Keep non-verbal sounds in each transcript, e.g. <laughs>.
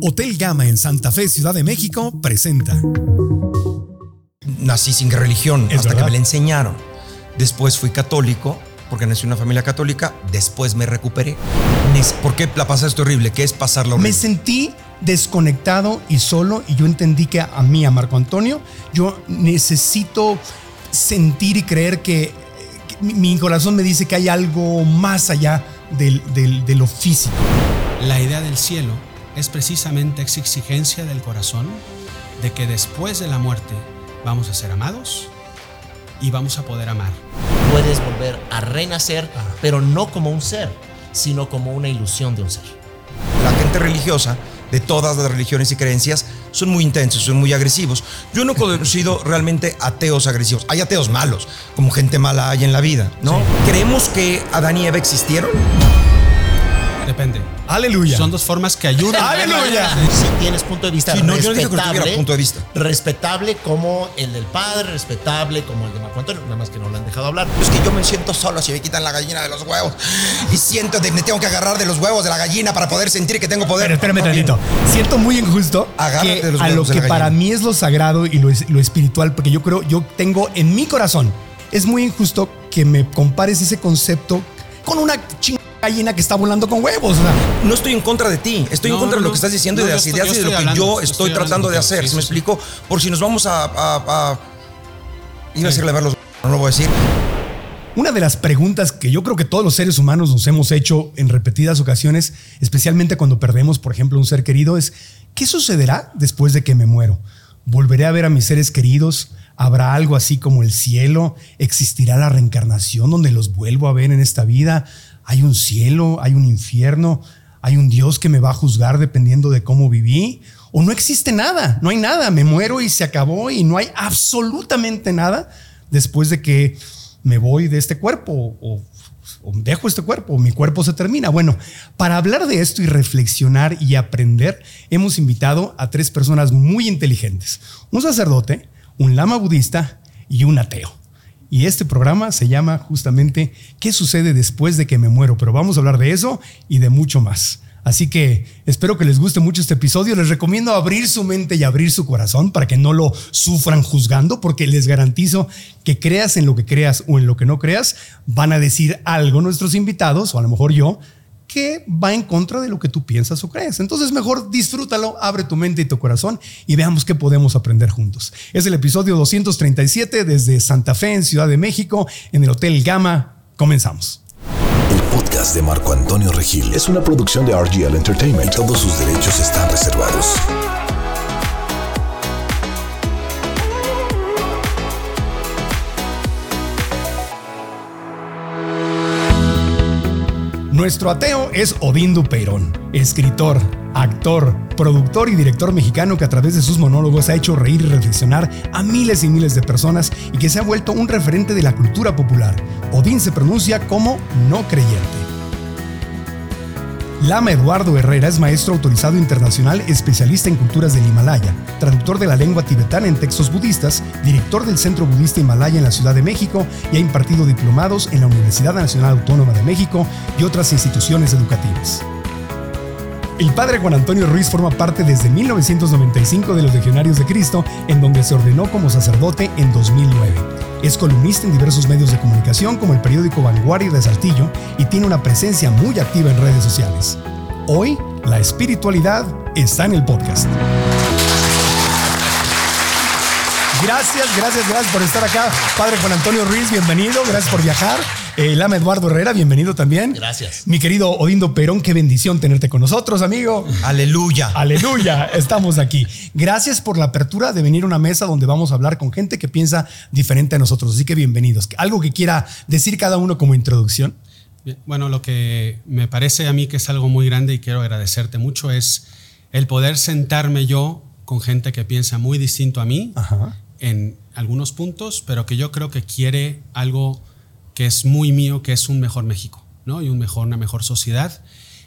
Hotel Gama en Santa Fe, Ciudad de México, presenta. Nací sin religión Es hasta verdad. que me la enseñaron. Después fui católico porque nací en una familia católica. Después me recuperé. ¿Por qué la pasaste horrible? ¿Qué es pasarla horrible? Me sentí desconectado y solo y yo entendí que a mí, a Marco Antonio, yo necesito sentir y creer que, que mi, mi corazón me dice que hay algo más allá del- del- de lo físico. La idea del cielo es precisamente esa exigencia del corazón de que después de la muerte vamos a ser amados y vamos a poder amar. puedes volver a renacer, pero no como un ser, sino como una ilusión de un ser. La gente religiosa de todas las religiones y creencias son muy intensos, son muy agresivos. Yo no he conocido <laughs> realmente ateos agresivos. Hay ateos malos, como gente mala hay en la vida, ¿no? ¿Creemos que Adán y Eva existieron? Depende. Aleluya. Son dos formas que ayudan. ¡Aleluya! Si tienes punto de vista Sí, no, yo no dije que respetable, punto de vista. respetable como el del padre, respetable como el de Marco Antonio, nada más que no lo han dejado hablar. Es que yo me siento solo si me quitan la gallina de los huevos. Y siento que me tengo que agarrar de los huevos de la gallina para poder sentir que tengo poder. Pero espérame No, tantito. Siento muy injusto Agárrate que de los a lo que la para mí es lo sagrado y lo, es- lo espiritual, porque yo creo, yo tengo en mi corazón, es muy injusto que me compares ese concepto con una chingada gallina que está volando con huevos. o sea, No estoy en contra de ti, estoy en contra no, de lo que estás diciendo No, y de las estoy- ideas y de lo que hablando, yo estoy estoy hablando tratando de hacer. sí, ¿Sí me sí. explico? Por si nos vamos a. a- a- Iba a decirle a ver los. No lo voy a decir. Una de las preguntas que yo creo que todos los seres humanos nos hemos hecho en repetidas ocasiones, especialmente cuando perdemos, por ejemplo, un ser querido, es ¿qué sucederá después de que me muero? ¿Volveré a ver a mis seres queridos? ¿Habrá algo así como el cielo? ¿Existirá la reencarnación donde los vuelvo a ver en esta vida? ¿Hay un cielo? ¿Hay un infierno? ¿Hay un Dios que me va a juzgar dependiendo de cómo viví? ¿O no existe nada? No hay nada. Me muero y se acabó y no hay absolutamente nada después de que me voy de este cuerpo o, dejo este cuerpo, mi cuerpo se termina. Bueno, para hablar de esto y reflexionar y aprender, hemos invitado a tres personas muy inteligentes. Un sacerdote, un lama budista y un ateo. Y este programa se llama justamente ¿Qué sucede después de que me muero? Pero vamos a hablar de eso y de mucho más. Así que espero que les guste mucho este episodio. Les recomiendo abrir su mente y abrir su corazón para que no lo sufran juzgando, porque les garantizo que creas en lo que creas o en lo que no creas, van a decir algo nuestros invitados, o a lo mejor yo, que va en contra de lo que tú piensas o crees. Entonces mejor disfrútalo, abre tu mente y tu corazón y veamos qué podemos aprender juntos. Es el episodio 237 desde Santa Fe, en Ciudad de México, en el Hotel Gama. Comenzamos. El podcast de Marco Antonio Regil es una producción de RGL Entertainment todos sus derechos están reservados. Nuestro ateo es Odín Dupeirón, escritor, actor, productor y director mexicano que a través de sus monólogos ha hecho reír y reflexionar a miles y miles de personas y que se ha vuelto un referente de la cultura popular. Odín se pronuncia como no creyente. Lama Eduardo Herrera es maestro autorizado internacional especialista en culturas del Himalaya, traductor de la lengua tibetana en textos budistas, director del Centro Budista Himalaya en la Ciudad de México y ha impartido diplomados en la Universidad Nacional Autónoma de México y otras instituciones educativas. El padre Juan Antonio Ruiz forma parte desde 1995 de los Legionarios de Cristo, en donde se ordenó como sacerdote en 2009. Es columnista en diversos medios de comunicación como el periódico Vanguardia de Saltillo y tiene una presencia muy activa en redes sociales. Hoy, la espiritualidad está en el podcast. Gracias, gracias, gracias por estar acá. Padre Juan Antonio Ruiz, bienvenido. Gracias por viajar. El Lama Eduardo Herrera, bienvenido también. Gracias. Mi querido Odindo Perón, qué bendición tenerte con nosotros, amigo. <laughs> Aleluya. Aleluya, estamos aquí. Gracias por la apertura de venir a una mesa donde vamos a hablar con gente que piensa diferente a nosotros. Así que bienvenidos. ¿Algo que quiera decir cada uno como introducción? Bueno, lo que me parece a mí que es algo muy grande y quiero agradecerte mucho es el poder sentarme yo con gente que piensa muy distinto a mí Ajá. en algunos puntos, pero que yo creo que quiere algo que es muy mío, que es un mejor México, ¿no? Y un mejor, una mejor sociedad.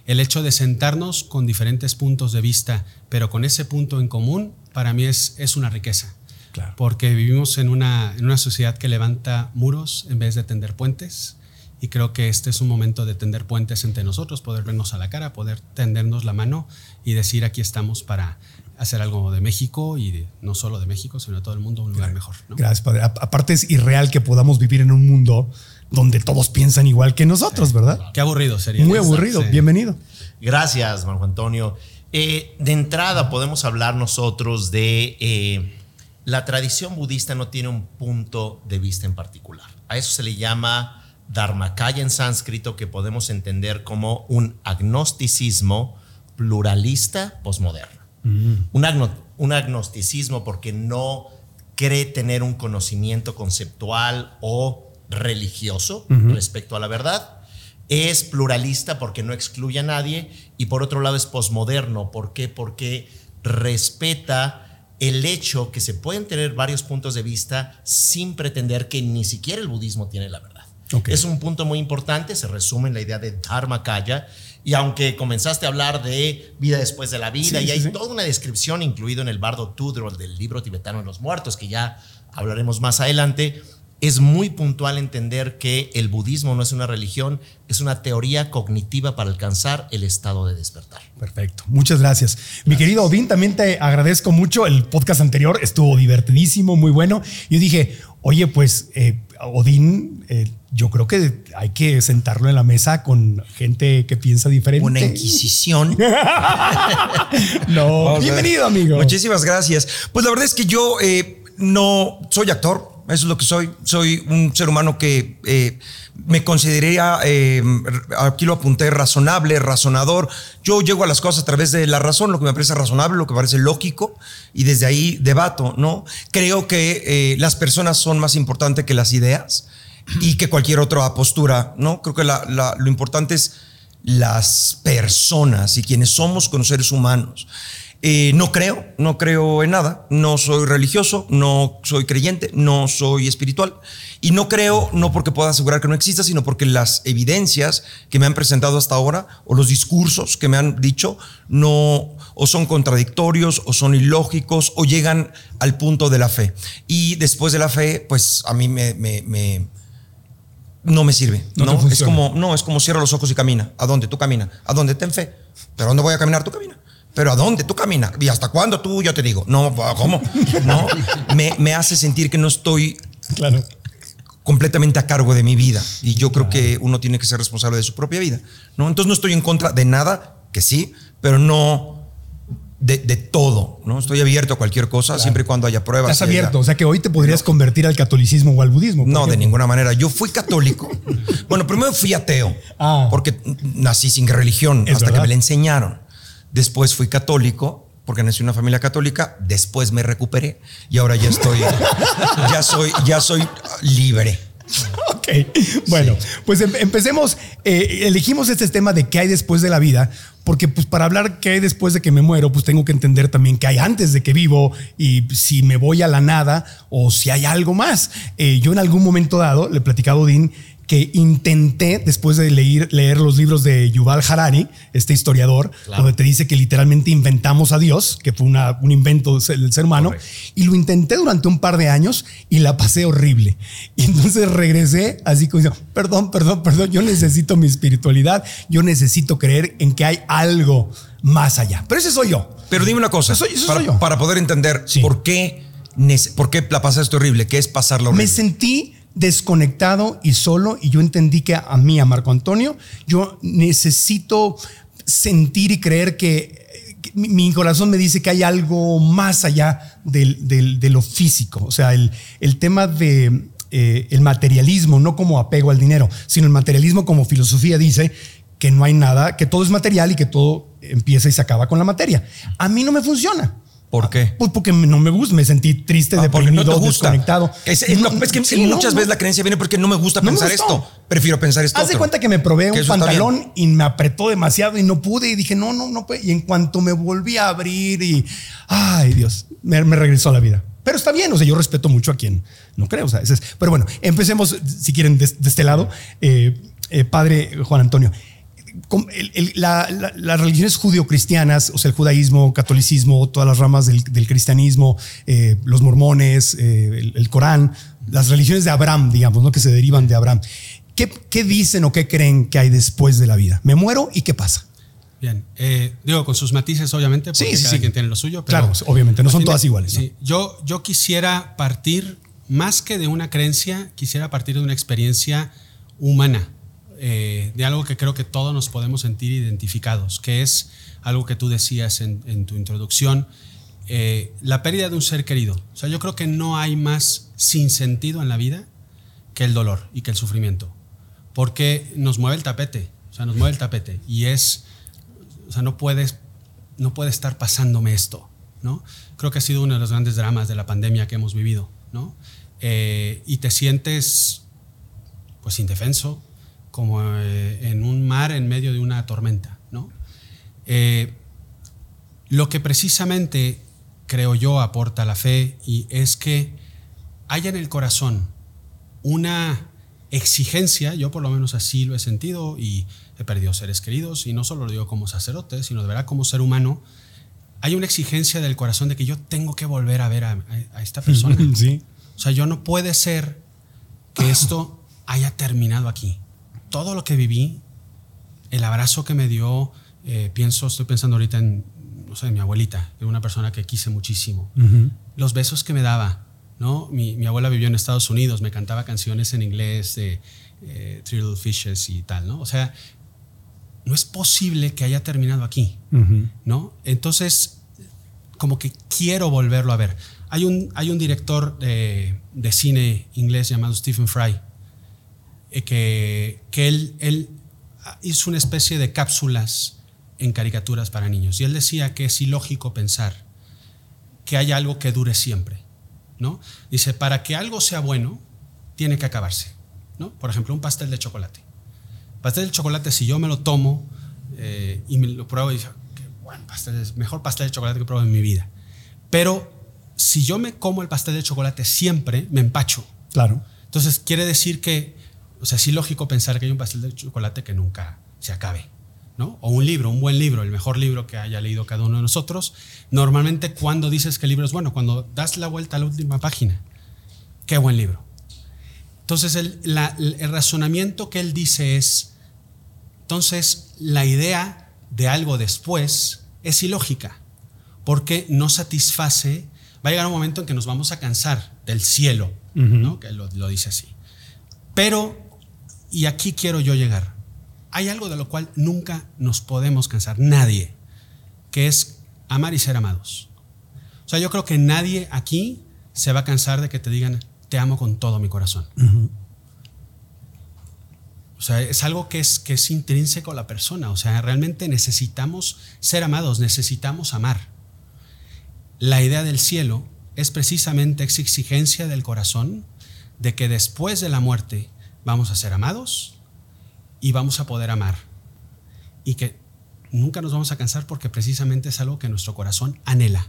El hecho de sentarnos con diferentes puntos de vista, pero con ese punto en común, para mí es, es una riqueza. Claro. Porque vivimos en una, en una sociedad que levanta muros en vez de tender puentes y creo que este es un momento de tender puentes entre nosotros, poder vernos a la cara, poder tendernos la mano y decir aquí estamos para hacer algo de México y de, no solo de México, sino de todo el mundo un lugar mejor. ¿no? Gracias, padre. Aparte es irreal que podamos vivir en un mundo donde todos piensan igual que nosotros, ¿verdad? Qué aburrido sería. Muy aburrido. Sí. Bienvenido. Gracias, Marco Antonio. Eh, de entrada podemos hablar nosotros de eh, la tradición budista no tiene un punto de vista en particular. A eso se le llama Dharmakaya en sánscrito, que podemos entender como un agnosticismo pluralista posmoderno. Un, agno- un agnosticismo porque no cree tener un conocimiento conceptual o religioso respecto a la verdad. Es pluralista porque no excluye a nadie y por otro lado es posmoderno. ¿Por qué? Porque respeta el hecho que se pueden tener varios puntos de vista sin pretender que ni siquiera el budismo tiene la verdad. Es un punto muy importante, se resume en la idea de Dharmakaya. Y aunque comenzaste a hablar de vida después de la vida, Sí, y hay sí. toda una descripción incluido en el bardo Tudrol del libro tibetano de los muertos, que ya hablaremos más adelante, es muy puntual entender que el budismo no es una religión, es una teoría cognitiva para alcanzar el estado de despertar. Perfecto. Muchas gracias. Mi querido Odín, también te agradezco mucho. El podcast anterior estuvo divertidísimo, muy bueno. Yo dije, oye, pues eh, Odín, eh, yo creo que hay que sentarlo en la mesa con gente que piensa diferente. Una inquisición. <laughs> <laughs> No, Vamos bienvenido, amigo. Muchísimas gracias. Pues la verdad es que yo eh, no soy actor, eso es lo que soy. Soy un ser humano que eh, me consideraría, eh, aquí lo apunté, razonable, razonador. Yo llego a las cosas a través de la razón, lo que me parece razonable, lo que me parece lógico, y desde ahí debato, ¿no? Creo que eh, las personas son más importantes que las ideas y que cualquier otra postura, ¿no? Creo que la- la- lo importante es las personas y quienes somos como seres humanos. Eh, no creo, no creo en nada, no soy religioso, no soy creyente, no soy espiritual y no creo no porque pueda asegurar que no exista, sino porque las evidencias que me han presentado hasta ahora o los discursos que me han dicho no o son contradictorios o son ilógicos o llegan al punto de la fe. Y después de la fe, pues a mí me, me- me- no me sirve. No es como, no, es como cierra los ojos y camina. ¿A dónde? Tú camina. ¿A dónde? Ten fe. ¿Pero a dónde voy a caminar? Tú camina. ¿Pero a dónde? Tú camina. ¿Y hasta cuándo? Tú, yo te digo. No, ¿cómo? No, me, me hace sentir que no estoy Claro. completamente a cargo de mi vida. Y yo creo que uno tiene que ser responsable de su propia vida. ¿no? Entonces no estoy en contra de nada, que sí, pero no de, de todo. ¿no? Estoy abierto a cualquier cosa, siempre y cuando haya pruebas. Estás y haya- abierto. O sea que hoy te podrías convertir al catolicismo o al budismo. no, de ninguna manera. Yo fui católico. <laughs> bueno, primero fui ateo, Ah. porque nací sin religión, Es hasta verdad. que me la enseñaron. Después fui católico, porque nací en una familia católica. Después me recuperé y ahora ya estoy, <laughs> ya soy, ya soy libre. Ok, bueno, pues em- empecemos. Eh, elegimos este tema de qué hay después de la vida, porque pues para hablar qué hay después de que me muero, pues tengo que entender también qué hay antes de que vivo y si me voy a la nada o si hay algo más. Eh, yo en algún momento dado le he platicado a Odín que intenté, después de leer, leer los libros de Yuval Harari, este historiador, Claro. donde te dice que literalmente inventamos a Dios, que fue una- un invento del ser- humano, Correcto. y lo intenté durante un par de años y la pasé horrible. Y entonces regresé así como diciendo, perdón, perdón, perdón, yo necesito mi espiritualidad, yo necesito creer en que hay algo más allá. Pero ese soy yo. Pero dime una cosa, Eso eso para, soy yo. para poder entender Sí. por qué por qué la pasaste horrible, qué es pasarla horrible. Me sentí desconectado y solo y yo entendí que a mí, a Marco Antonio, yo necesito sentir y creer que, mi corazón me dice que hay algo más allá del- del- de lo físico. O sea, el, el tema de eh, el materialismo, no como apego al dinero, sino el materialismo como filosofía dice que no hay nada, que todo es material y que todo empieza y se acaba con la materia. A mí no me funciona. ¿Por qué? Pues porque no me gusta, me sentí triste, Ah, deprimido, no te gusta. desconectado. Es, es- No, no, es que sí, muchas no. veces la creencia viene porque no me gusta me pensar esto. Prefiero pensar esto. Haz de cuenta que me probé Que un pantalón y me apretó demasiado y no pude y dije, no, no, no puede. Y en cuanto me volví a abrir y, ay Dios, me, me regresó a la vida. Pero está bien, o sea, yo respeto mucho a quien no creo. O sea, es- pero bueno, empecemos, si quieren, de, de este lado. Eh, eh, padre Juan Antonio, el- el- la- la- las religiones judio-cristianas, o sea, el judaísmo, catolicismo, todas las ramas del, del cristianismo, eh, los mormones, eh, el, el Corán, las religiones de Abraham, digamos, ¿no? que se derivan de Abraham. ¿qué, ¿qué dicen o qué creen que hay después de la vida? ¿Me muero y qué pasa? Bien, eh, digo con sus matices obviamente, porque Sí, sí, cada sí. quien tiene lo suyo. Pero Claro, obviamente, no son todas iguales, ¿no? Sí, yo, yo quisiera partir, más que de una creencia, quisiera partir de una experiencia humana, eh, de algo que creo que todos nos podemos sentir identificados, que es algo que tú decías en, tu introducción, eh, la pérdida de un ser querido. O sea, yo creo que no hay más sin sentido en la vida que el dolor y que el sufrimiento, porque nos mueve el tapete, o sea, nos mueve el tapete y es o sea, no puedes, no puede estar pasándome esto, ¿no? Creo que ha sido uno de los grandes dramas de la pandemia que hemos vivido, ¿no? Eh, y te sientes, pues, indefenso, como eh, en un mar en medio de una tormenta, ¿no? Eh, lo que precisamente creo yo aporta la fe y es que haya en el corazón una exigencia, yo por lo menos así lo he sentido y he perdido seres queridos y no solo lo digo como sacerdote, sino de verdad como ser humano, hay una exigencia del corazón de que yo tengo que volver a ver a, a- a esta persona. <laughs> Sí. O sea, yo no puede ser que esto haya terminado aquí. Todo lo que viví, el abrazo que me dio, eh, pienso, estoy pensando ahorita en, no sé, en mi abuelita, que era una persona que quise muchísimo. Los besos que me daba, ¿no? Mi, mi abuela vivió en Estados Unidos, me cantaba canciones en inglés de eh, Three Little Fishes y tal, ¿no? O sea, no es posible que haya terminado aquí, ¿no? Entonces, como que quiero volverlo a ver. Hay un, hay un director de, de cine inglés llamado Stephen Fry, eh, que, que él, él hizo una especie de cápsulas en caricaturas para niños. Y él decía que es ilógico pensar que haya algo que dure siempre. ¿no? Dice, para que algo sea bueno, tiene que acabarse. ¿no? Por ejemplo, un pastel de chocolate. Pastel de chocolate, si yo me lo tomo eh, y me lo pruebo y digo, qué buen pastel, es mejor pastel de chocolate que he probado en mi vida. Pero si yo me como el pastel de chocolate siempre, me empacho. Claro. Entonces, quiere decir que, o sea, es ilógico pensar que hay un pastel de chocolate que nunca se acabe, ¿no? O un libro, un buen libro, el mejor libro que haya leído cada uno de nosotros. Normalmente, cuando dices que el libro es bueno, cuando das la vuelta a la última página, qué buen libro. Entonces, el, la- el razonamiento que él dice es, entonces, la idea de algo después es ilógica, porque no satisface, va a llegar un momento en que nos vamos a cansar del cielo, ¿no? que lo, lo dice así. Pero, y aquí quiero yo llegar, hay algo de lo cual nunca nos podemos cansar, nadie, que es amar y ser amados. O sea, yo creo que nadie aquí se va a cansar de que te digan, te amo con todo mi corazón. O sea, es algo que es, que es intrínseco a la persona. O sea, realmente necesitamos ser amados, necesitamos amar. La idea del cielo es precisamente esa exigencia del corazón de que después de la muerte vamos a ser amados y vamos a poder amar. Y que nunca nos vamos a cansar porque precisamente es algo que nuestro corazón anhela.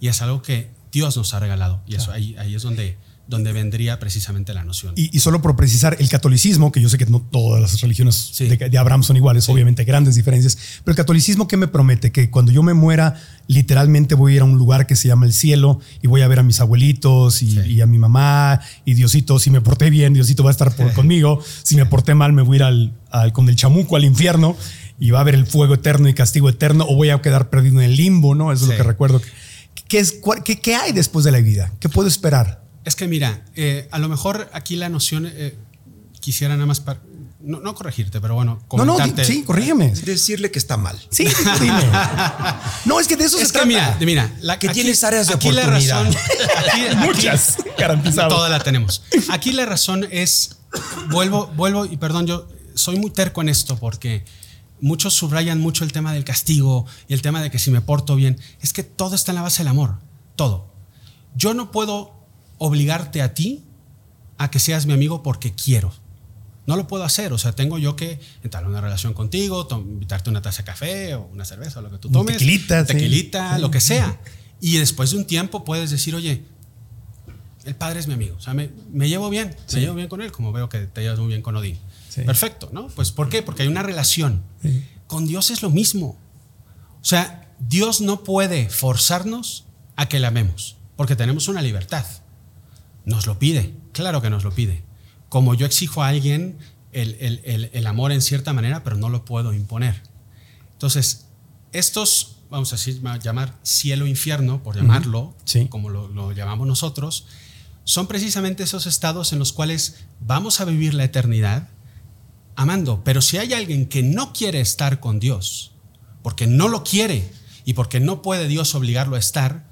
Y es algo que Dios nos ha regalado. Y eso ahí, ahí es donde, donde vendría precisamente la noción. Y, y solo por precisar, el catolicismo, que yo sé que no todas las religiones Sí. de, de Abraham son iguales, obviamente grandes diferencias, pero el catolicismo, ¿qué me promete? Que cuando yo me muera, literalmente voy a ir a un lugar que se llama el cielo y voy a ver a mis abuelitos y, Sí. y a mi mamá y Diosito, si me porté bien, Diosito va a estar por- conmigo, si me porté mal, me voy a ir al, al- con el chamuco al infierno y va a haber el fuego eterno y castigo eterno o voy a quedar perdido en el limbo, ¿no? Eso es lo que recuerdo. ¿Qué, es, qué, qué hay después de la vida? ¿Qué puedo esperar? Es que mira, eh, a lo mejor aquí la noción eh, quisiera nada más para, no, no corregirte, pero bueno, No, no, sí, corrígeme. Decirle que está mal. Sí, <laughs> dime. No, es que de eso Es se que trata. mira, mira, la, Que tienes áreas de aquí la razón- <laughs> aquí- aquí- Muchas, garantizado. Todas la tenemos. Aquí la razón es, vuelvo, vuelvo y perdón, yo soy muy terco en esto porque muchos subrayan mucho el tema del castigo y el tema de que si me porto bien. Es que todo está en la base del amor, todo. Yo no puedo obligarte a ti a que seas mi amigo porque quiero. No lo puedo hacer, o sea, tengo yo que entablar una relación contigo, invitarte una taza de café o una cerveza o lo que tú Un tomes. tequilita, sí. Tequilita, Sí. lo que sea. <laughs> Y después de un tiempo puedes decir, oye, el padre es mi amigo. O sea, me, me llevo bien, me llevo bien con él, como veo que te llevas muy bien con Odín. Sí. Perfecto, ¿no? Pues ¿por qué? Porque hay una relación. Sí. Con Dios es lo mismo. O sea, Dios no puede forzarnos a que le amemos, porque tenemos una libertad. Nos lo pide, claro que nos lo pide. como yo exijo a alguien el, el- el- el amor en cierta manera, pero no lo puedo imponer. Entonces, estos, vamos a decir, llamar cielo-infierno, por llamarlo, Sí. como lo, lo llamamos nosotros, son precisamente esos estados en los cuales vamos a vivir la eternidad amando. Pero si hay alguien que no quiere estar con Dios, porque no lo quiere y porque no puede Dios obligarlo a estar,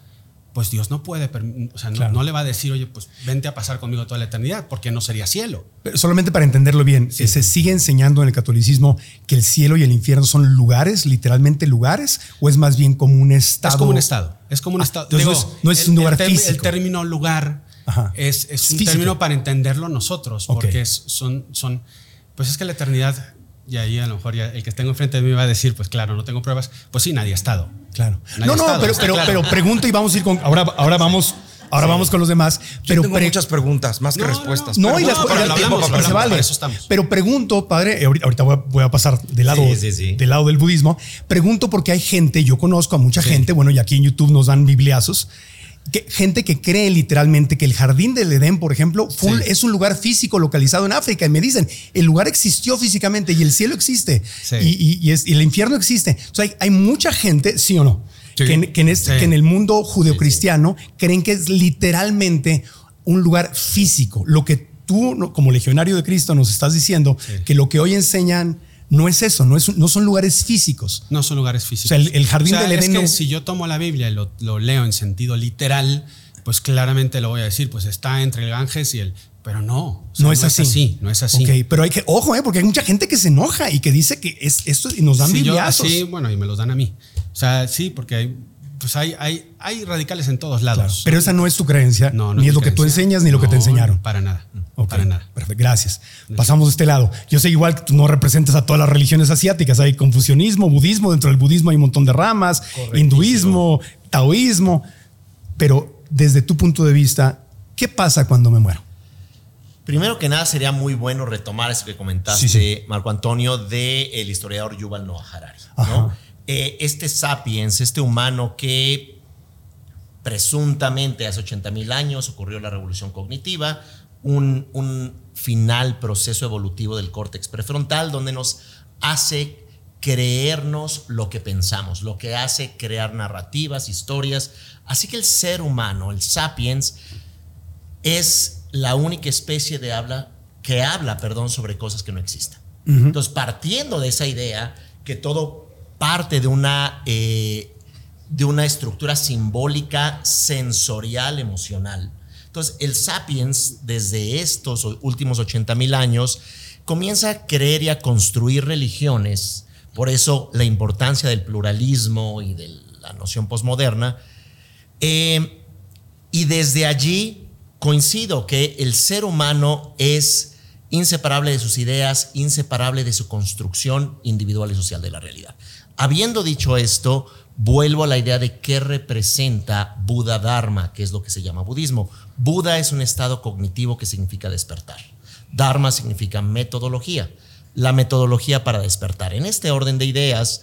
pues Dios no puede, o sea, no- Claro. no, le va a decir, oye, pues vente a pasar conmigo toda la eternidad, porque no sería cielo. Pero solamente para entenderlo bien, ¿se sigue enseñando en el catolicismo que el cielo y el infierno son lugares, literalmente lugares, o es más bien como un estado? Es como un estado. Es como un Ah, estado. entonces no es- un lugar físico. El término lugar Ajá. es, es un físico. término para entenderlo nosotros, porque son, son. Pues es que la eternidad, y ahí a lo mejor ya el que tengo enfrente de mí va a decir, pues claro, no tengo pruebas. Pues sí, nadie ha estado. Claro. Nadie No, no, estado, pero, pero, claro. pero pregunto y vamos a ir con. Ahora, ahora vamos, ahora vamos con los demás. Yo Pero tengo pre- muchas preguntas, más que No, no, respuestas. No, las no, y las- se vale. para eso estamos. Pero pregunto, padre, ahorita, voy a, voy a pasar del lado, Sí, sí, sí. del lado del budismo. Pregunto porque hay gente, yo conozco a mucha gente, bueno, y aquí en YouTube nos dan bibliazos. Que, gente que cree literalmente que el jardín del Edén, por ejemplo, fue Sí. es un lugar físico localizado en África. Y me dicen, el lugar existió físicamente y el cielo existe Sí. y, y- y es- y el infierno existe. Entonces hay, hay mucha gente, sí o no, Sí. que, en, que en este- Sí. que en el mundo judeocristiano creen que es literalmente un lugar físico. Lo que tú, como legionario de Cristo, nos estás diciendo, que lo que hoy enseñan no es eso, no, es, no son lugares físicos. No son lugares físicos. O sea, el- el jardín del es Edén que no- si yo tomo la Biblia y lo, lo leo en sentido literal, pues claramente lo voy a decir, pues está entre el Ganges y el. Pero no. o sea, no es así. No es así. Ok, pero hay que, ojo, eh, porque hay mucha gente que se enoja y que dice que es esto y nos dan Sí, bibliazos. sí, bueno, y me los dan a mí. O sea, sí, porque hay, pues hay, hay, hay radicales en todos Claro, lados. pero esa no es tu creencia, No, no ni es lo que tú enseñas ni lo que te enseñaron. Para nada. Ok, Para nada. Perfecto, gracias. Pasamos de este lado. Yo sé igual que tú no representas a todas las religiones asiáticas. Hay confucianismo, budismo, dentro del budismo hay un montón de ramas, hinduismo, taoísmo. Pero desde tu punto de vista, ¿qué pasa cuando me muero? Primero que nada, sería muy bueno retomar eso que comentaste, Sí, sí. Marco Antonio, del historiador Yuval Noah Harari. Ajá. ¿no? Eh, este sapiens, este humano que presuntamente hace 80 mil años ocurrió la revolución cognitiva, un, un final proceso evolutivo del córtex prefrontal donde nos hace creernos lo que pensamos, lo que hace crear narrativas, historias. Así que el ser humano, el sapiens, es la única especie de habla que habla, perdón, sobre cosas que no existen. Entonces, partiendo de esa idea, que todo parte de una, eh, de una estructura simbólica, sensorial, emocional. Entonces, el sapiens, desde estos últimos 80 mil años, comienza a creer y a construir religiones. Por eso la importancia del pluralismo y de la noción posmoderna. Eh, y desde allí coincido que el ser humano es inseparable de sus ideas, inseparable de su construcción individual y social de la realidad. Habiendo dicho esto, vuelvo a la idea de qué representa Buda Dharma, que es lo que se llama budismo. Buda es un estado cognitivo que significa despertar. Dharma significa metodología, la metodología para despertar. En este orden de ideas,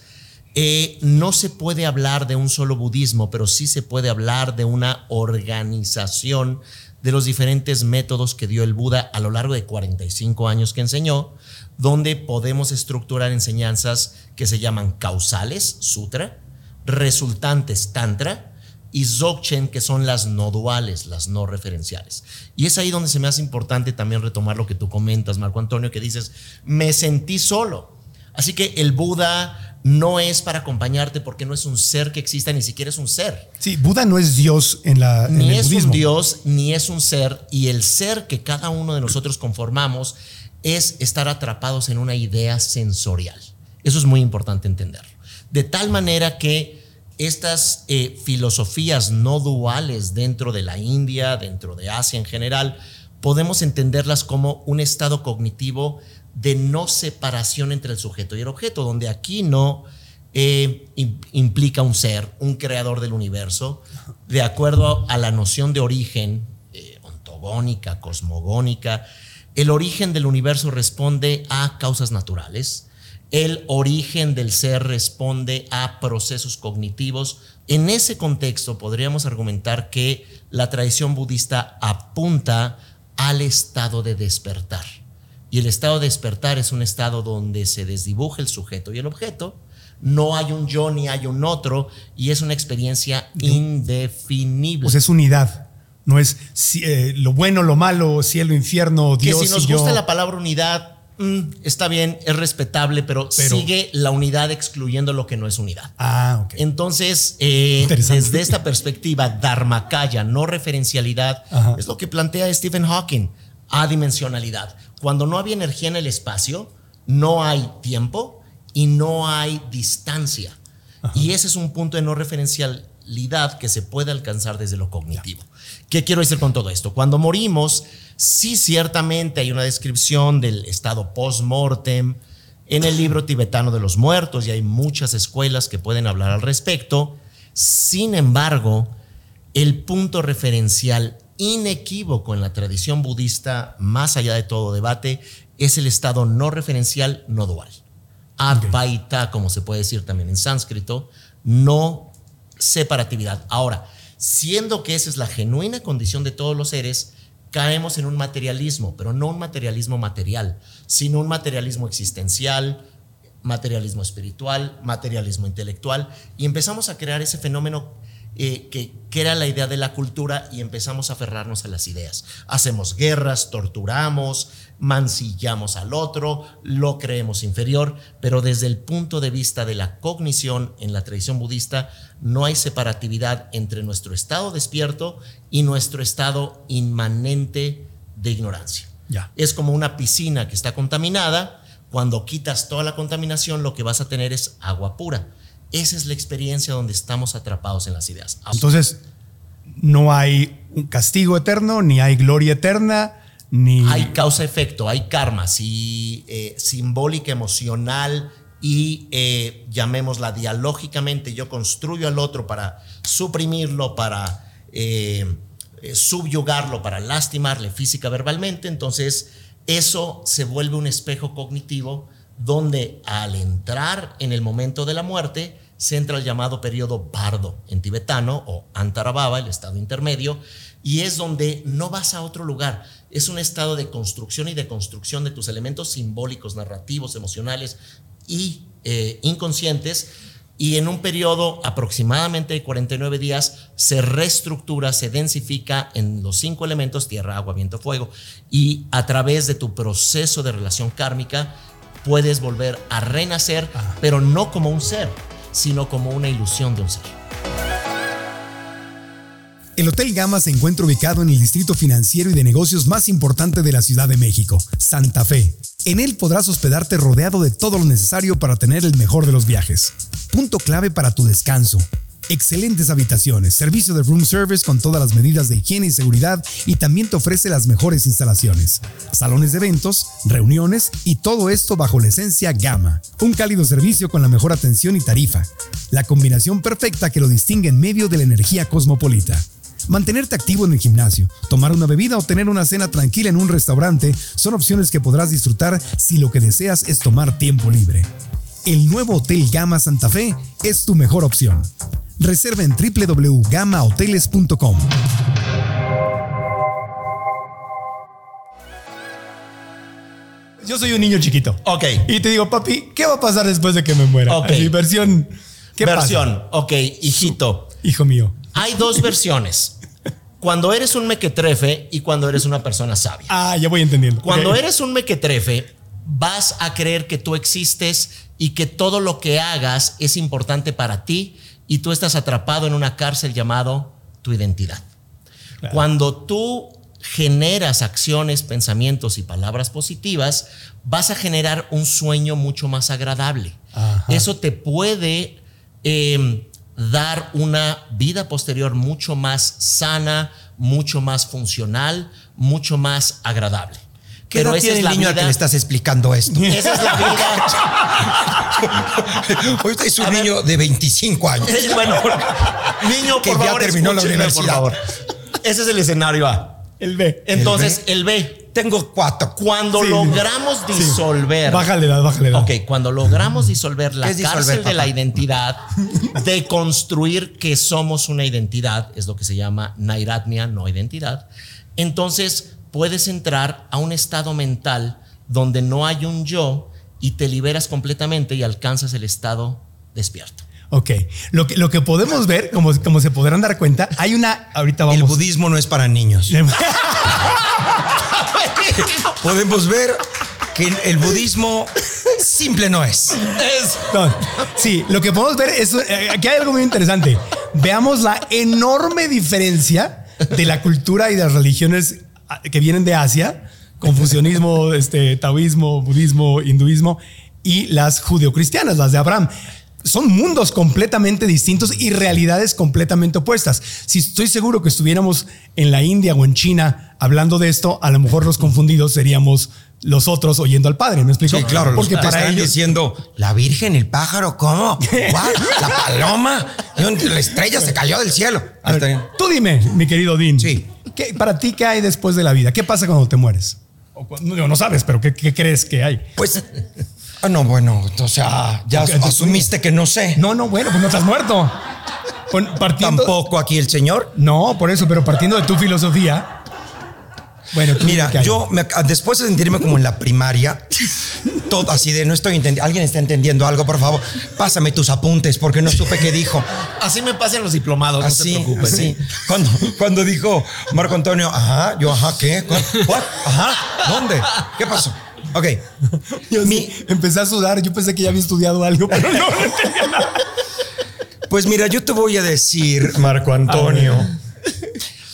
eh, no se puede hablar de un solo budismo, pero sí se puede hablar de una organización de los diferentes métodos que dio el Buda a lo largo de 45 años que enseñó, donde podemos estructurar enseñanzas que se llaman causales, sutra, resultantes, tantra, y Dzogchen, que son las no duales, las no referenciales. Y es ahí donde se me hace importante también retomar lo que tú comentas, Marco Antonio, que dices, me sentí solo. Así que el Buda no es para acompañarte porque no es un ser que exista, ni siquiera es un ser. Sí, Buda no es Dios en, la, en Ni el es budismo. un Dios, ni es un ser. Y el ser que cada uno de nosotros conformamos es estar atrapados en una idea sensorial. Eso es muy importante entenderlo. De tal manera que estas eh, filosofías no duales dentro de la India, dentro de Asia en general, podemos entenderlas como un estado cognitivo de no separación entre el sujeto y el objeto, donde aquí no eh, im- implica un ser, un creador del universo, de acuerdo a la noción de origen eh, ontogónica, cosmogónica. El origen del universo responde a causas naturales. El origen del ser responde a procesos cognitivos. En ese contexto podríamos argumentar que la tradición budista apunta al estado de despertar. Y el estado de despertar es un estado donde se desdibuja el sujeto y el objeto, no hay un yo ni hay un otro, y es una experiencia indefinible. Pues es unidad. No es eh, lo bueno, lo malo, cielo, infierno, que Dios si nos y yo. gusta la palabra unidad, mm, está bien, es respetable, pero, Pero- sigue la unidad excluyendo lo que no es unidad. Ah, ok. Entonces, eh, desde esta perspectiva, Dharmakaya, no referencialidad, Ajá. es lo que plantea Stephen Hawking, adimensionalidad. Cuando no había energía en el espacio, no hay tiempo y no hay distancia. Y ese es un punto de no referencialidad que se puede alcanzar desde lo cognitivo. ¿Qué quiero decir con todo esto? Cuando morimos, sí ciertamente hay una descripción del estado post-mortem en el libro tibetano de los muertos y hay muchas escuelas que pueden hablar al respecto. Sin embargo, el punto referencial inequívoco en la tradición budista, más allá de todo debate, es el estado no referencial no dual. Advaita, como se puede decir también en sánscrito, no separatividad. Ahora, siendo que esa es la genuina condición de todos los seres, caemos en un materialismo, pero no un materialismo material, sino un materialismo existencial, materialismo espiritual, materialismo intelectual, y empezamos a crear ese fenómeno eh, que, que era la idea de la cultura y empezamos a aferrarnos a las ideas. Hacemos guerras, torturamos, mancillamos al otro, lo creemos inferior, pero desde el punto de vista de la cognición en la tradición budista no hay separatividad entre nuestro estado despierto y nuestro estado inmanente de ignorancia. Ya. Es como una piscina que está contaminada. Cuando quitas toda la contaminación, lo que vas a tener es agua pura. Esa es la experiencia donde estamos atrapados en las ideas. Entonces, no hay un castigo eterno, ni hay gloria eterna, hay causa-efecto, hay karma, si, eh, simbólica, emocional y eh, llamémosla dialógicamente. Yo construyo al otro para suprimirlo, para eh, eh, subyugarlo, para lastimarle física, verbalmente. Entonces, eso se vuelve un espejo cognitivo donde al entrar en el momento de la muerte se entra el llamado periodo bardo en tibetano o antarababa, el estado intermedio, y es donde no vas a otro lugar. Es un estado de construcción y de construcción de tus elementos simbólicos, narrativos, emocionales y eh, inconscientes. Y en un periodo aproximadamente de 49 días se reestructura, se densifica en los cinco elementos, tierra, agua, viento, fuego. Y a través de tu proceso de relación kármica puedes volver a renacer, pero no como un ser, sino como una ilusión de un ser. El Hotel Gama se encuentra ubicado en el distrito financiero y de negocios más importante de la Ciudad de México, Santa Fe. En él podrás hospedarte rodeado de todo lo necesario para tener el mejor de los viajes. Punto clave para tu descanso. Excelentes habitaciones, servicio de room service con todas las medidas de higiene y seguridad y también te ofrece las mejores instalaciones. Salones de eventos, reuniones y todo esto bajo la esencia Gama. Un cálido servicio con la mejor atención y tarifa. La combinación perfecta que lo distingue en medio de la energía cosmopolita. Mantenerte activo en el gimnasio, tomar una bebida o tener una cena tranquila en un restaurante son opciones que podrás disfrutar si lo que deseas es tomar tiempo libre. El nuevo Hotel Gama Santa Fe es tu mejor opción. Reserva en www.gamahoteles.com. Yo soy un niño chiquito. Ok. Y te digo, papi, ¿qué va a pasar después de que me muera? Ok. Así, versión. ¿qué pasa? Versión, ok, hijito. Hijo mío. Hay dos versiones. Cuando eres un mequetrefe y cuando eres una persona sabia. Ah, ya voy entendiendo. Cuando eres un mequetrefe, vas a creer que tú existes y que todo lo que hagas es importante para ti y tú estás atrapado en una cárcel llamado tu identidad. Cuando tú generas acciones, pensamientos y palabras positivas, vas a generar un sueño mucho más agradable. Ajá. Eso te puede eh, dar una vida posterior mucho más sana, mucho más funcional, mucho más agradable. ¿Qué edad tiene el niño al que le estás explicando esto? Esa es la vida. <laughs> Ahorita es un A ver. niño de 25 años. Es bueno, <laughs> niño, Que por ya favor, terminó la universidad. Por favor. Ese es el escenario A. El B. Entonces, el B. Tengo cuatro. Cuando Sí. logramos Sí. disolver. Bájale edad, bájale edad. Ok, cuando logramos disolver la ¿Qué es disolver, cárcel de la identidad, <laughs> de construir que somos una identidad, es lo que se llama nairatmia, no identidad, entonces puedes entrar a un estado mental donde no hay un yo y te liberas completamente y alcanzas el estado despierto. Ok, lo que, lo que podemos ver, como, como se podrán dar cuenta, hay una, ahorita vamos. El budismo no es para niños. <laughs> Podemos ver que el budismo simple no es. No, sí, lo que podemos ver es, eh, aquí hay algo muy interesante. Veamos la enorme diferencia de la cultura y de las religiones ah, que vienen de Asia, confucianismo, este, taoísmo, budismo, hinduismo, y las judeocristianas, las de Abraham son mundos completamente distintos y realidades completamente opuestas. Si estoy seguro que estuviéramos en la India o en China hablando de esto, a lo mejor los confundidos seríamos los otros oyendo al padre, ¿me explico? Sí, claro, porque los para ellos diciendo la Virgen, el pájaro, ¿cómo? <laughs> ¿What? La paloma, la estrella se cayó del cielo. Ver, tú dime, mi querido Dean. Sí. ¿qué- para ti, ¿qué hay después de la vida? ¿Qué pasa cuando te mueres? O no, no sabes, pero ¿qué, qué crees que hay? Pues, ah, no, bueno, o sea, ya asumiste que no sé. No, no, bueno, pues no estás muerto. Partiendo, Tampoco aquí el señor. No, por eso, pero partiendo de tu filosofía. Bueno, tú Mira, yo me- después de sentirme como en la primaria, todo así de no estoy entendiendo. ¿Alguien está entendiendo algo, por favor? Pásame tus apuntes porque no supe qué dijo. Así me pasan los diplomados, no Así, te preocupes. así. Cuando, cuando dijo Marco Antonio, ajá, yo, ajá, ¿qué? ¿Cuál? What? Ajá, ¿dónde? ¿Qué pasó? Ok. <laughs> Yo Mi- sí, empecé a sudar. Yo pensé que ya había estudiado algo, pero no, no entendía nada. Pues mira, yo te voy a decir, Marco Antonio.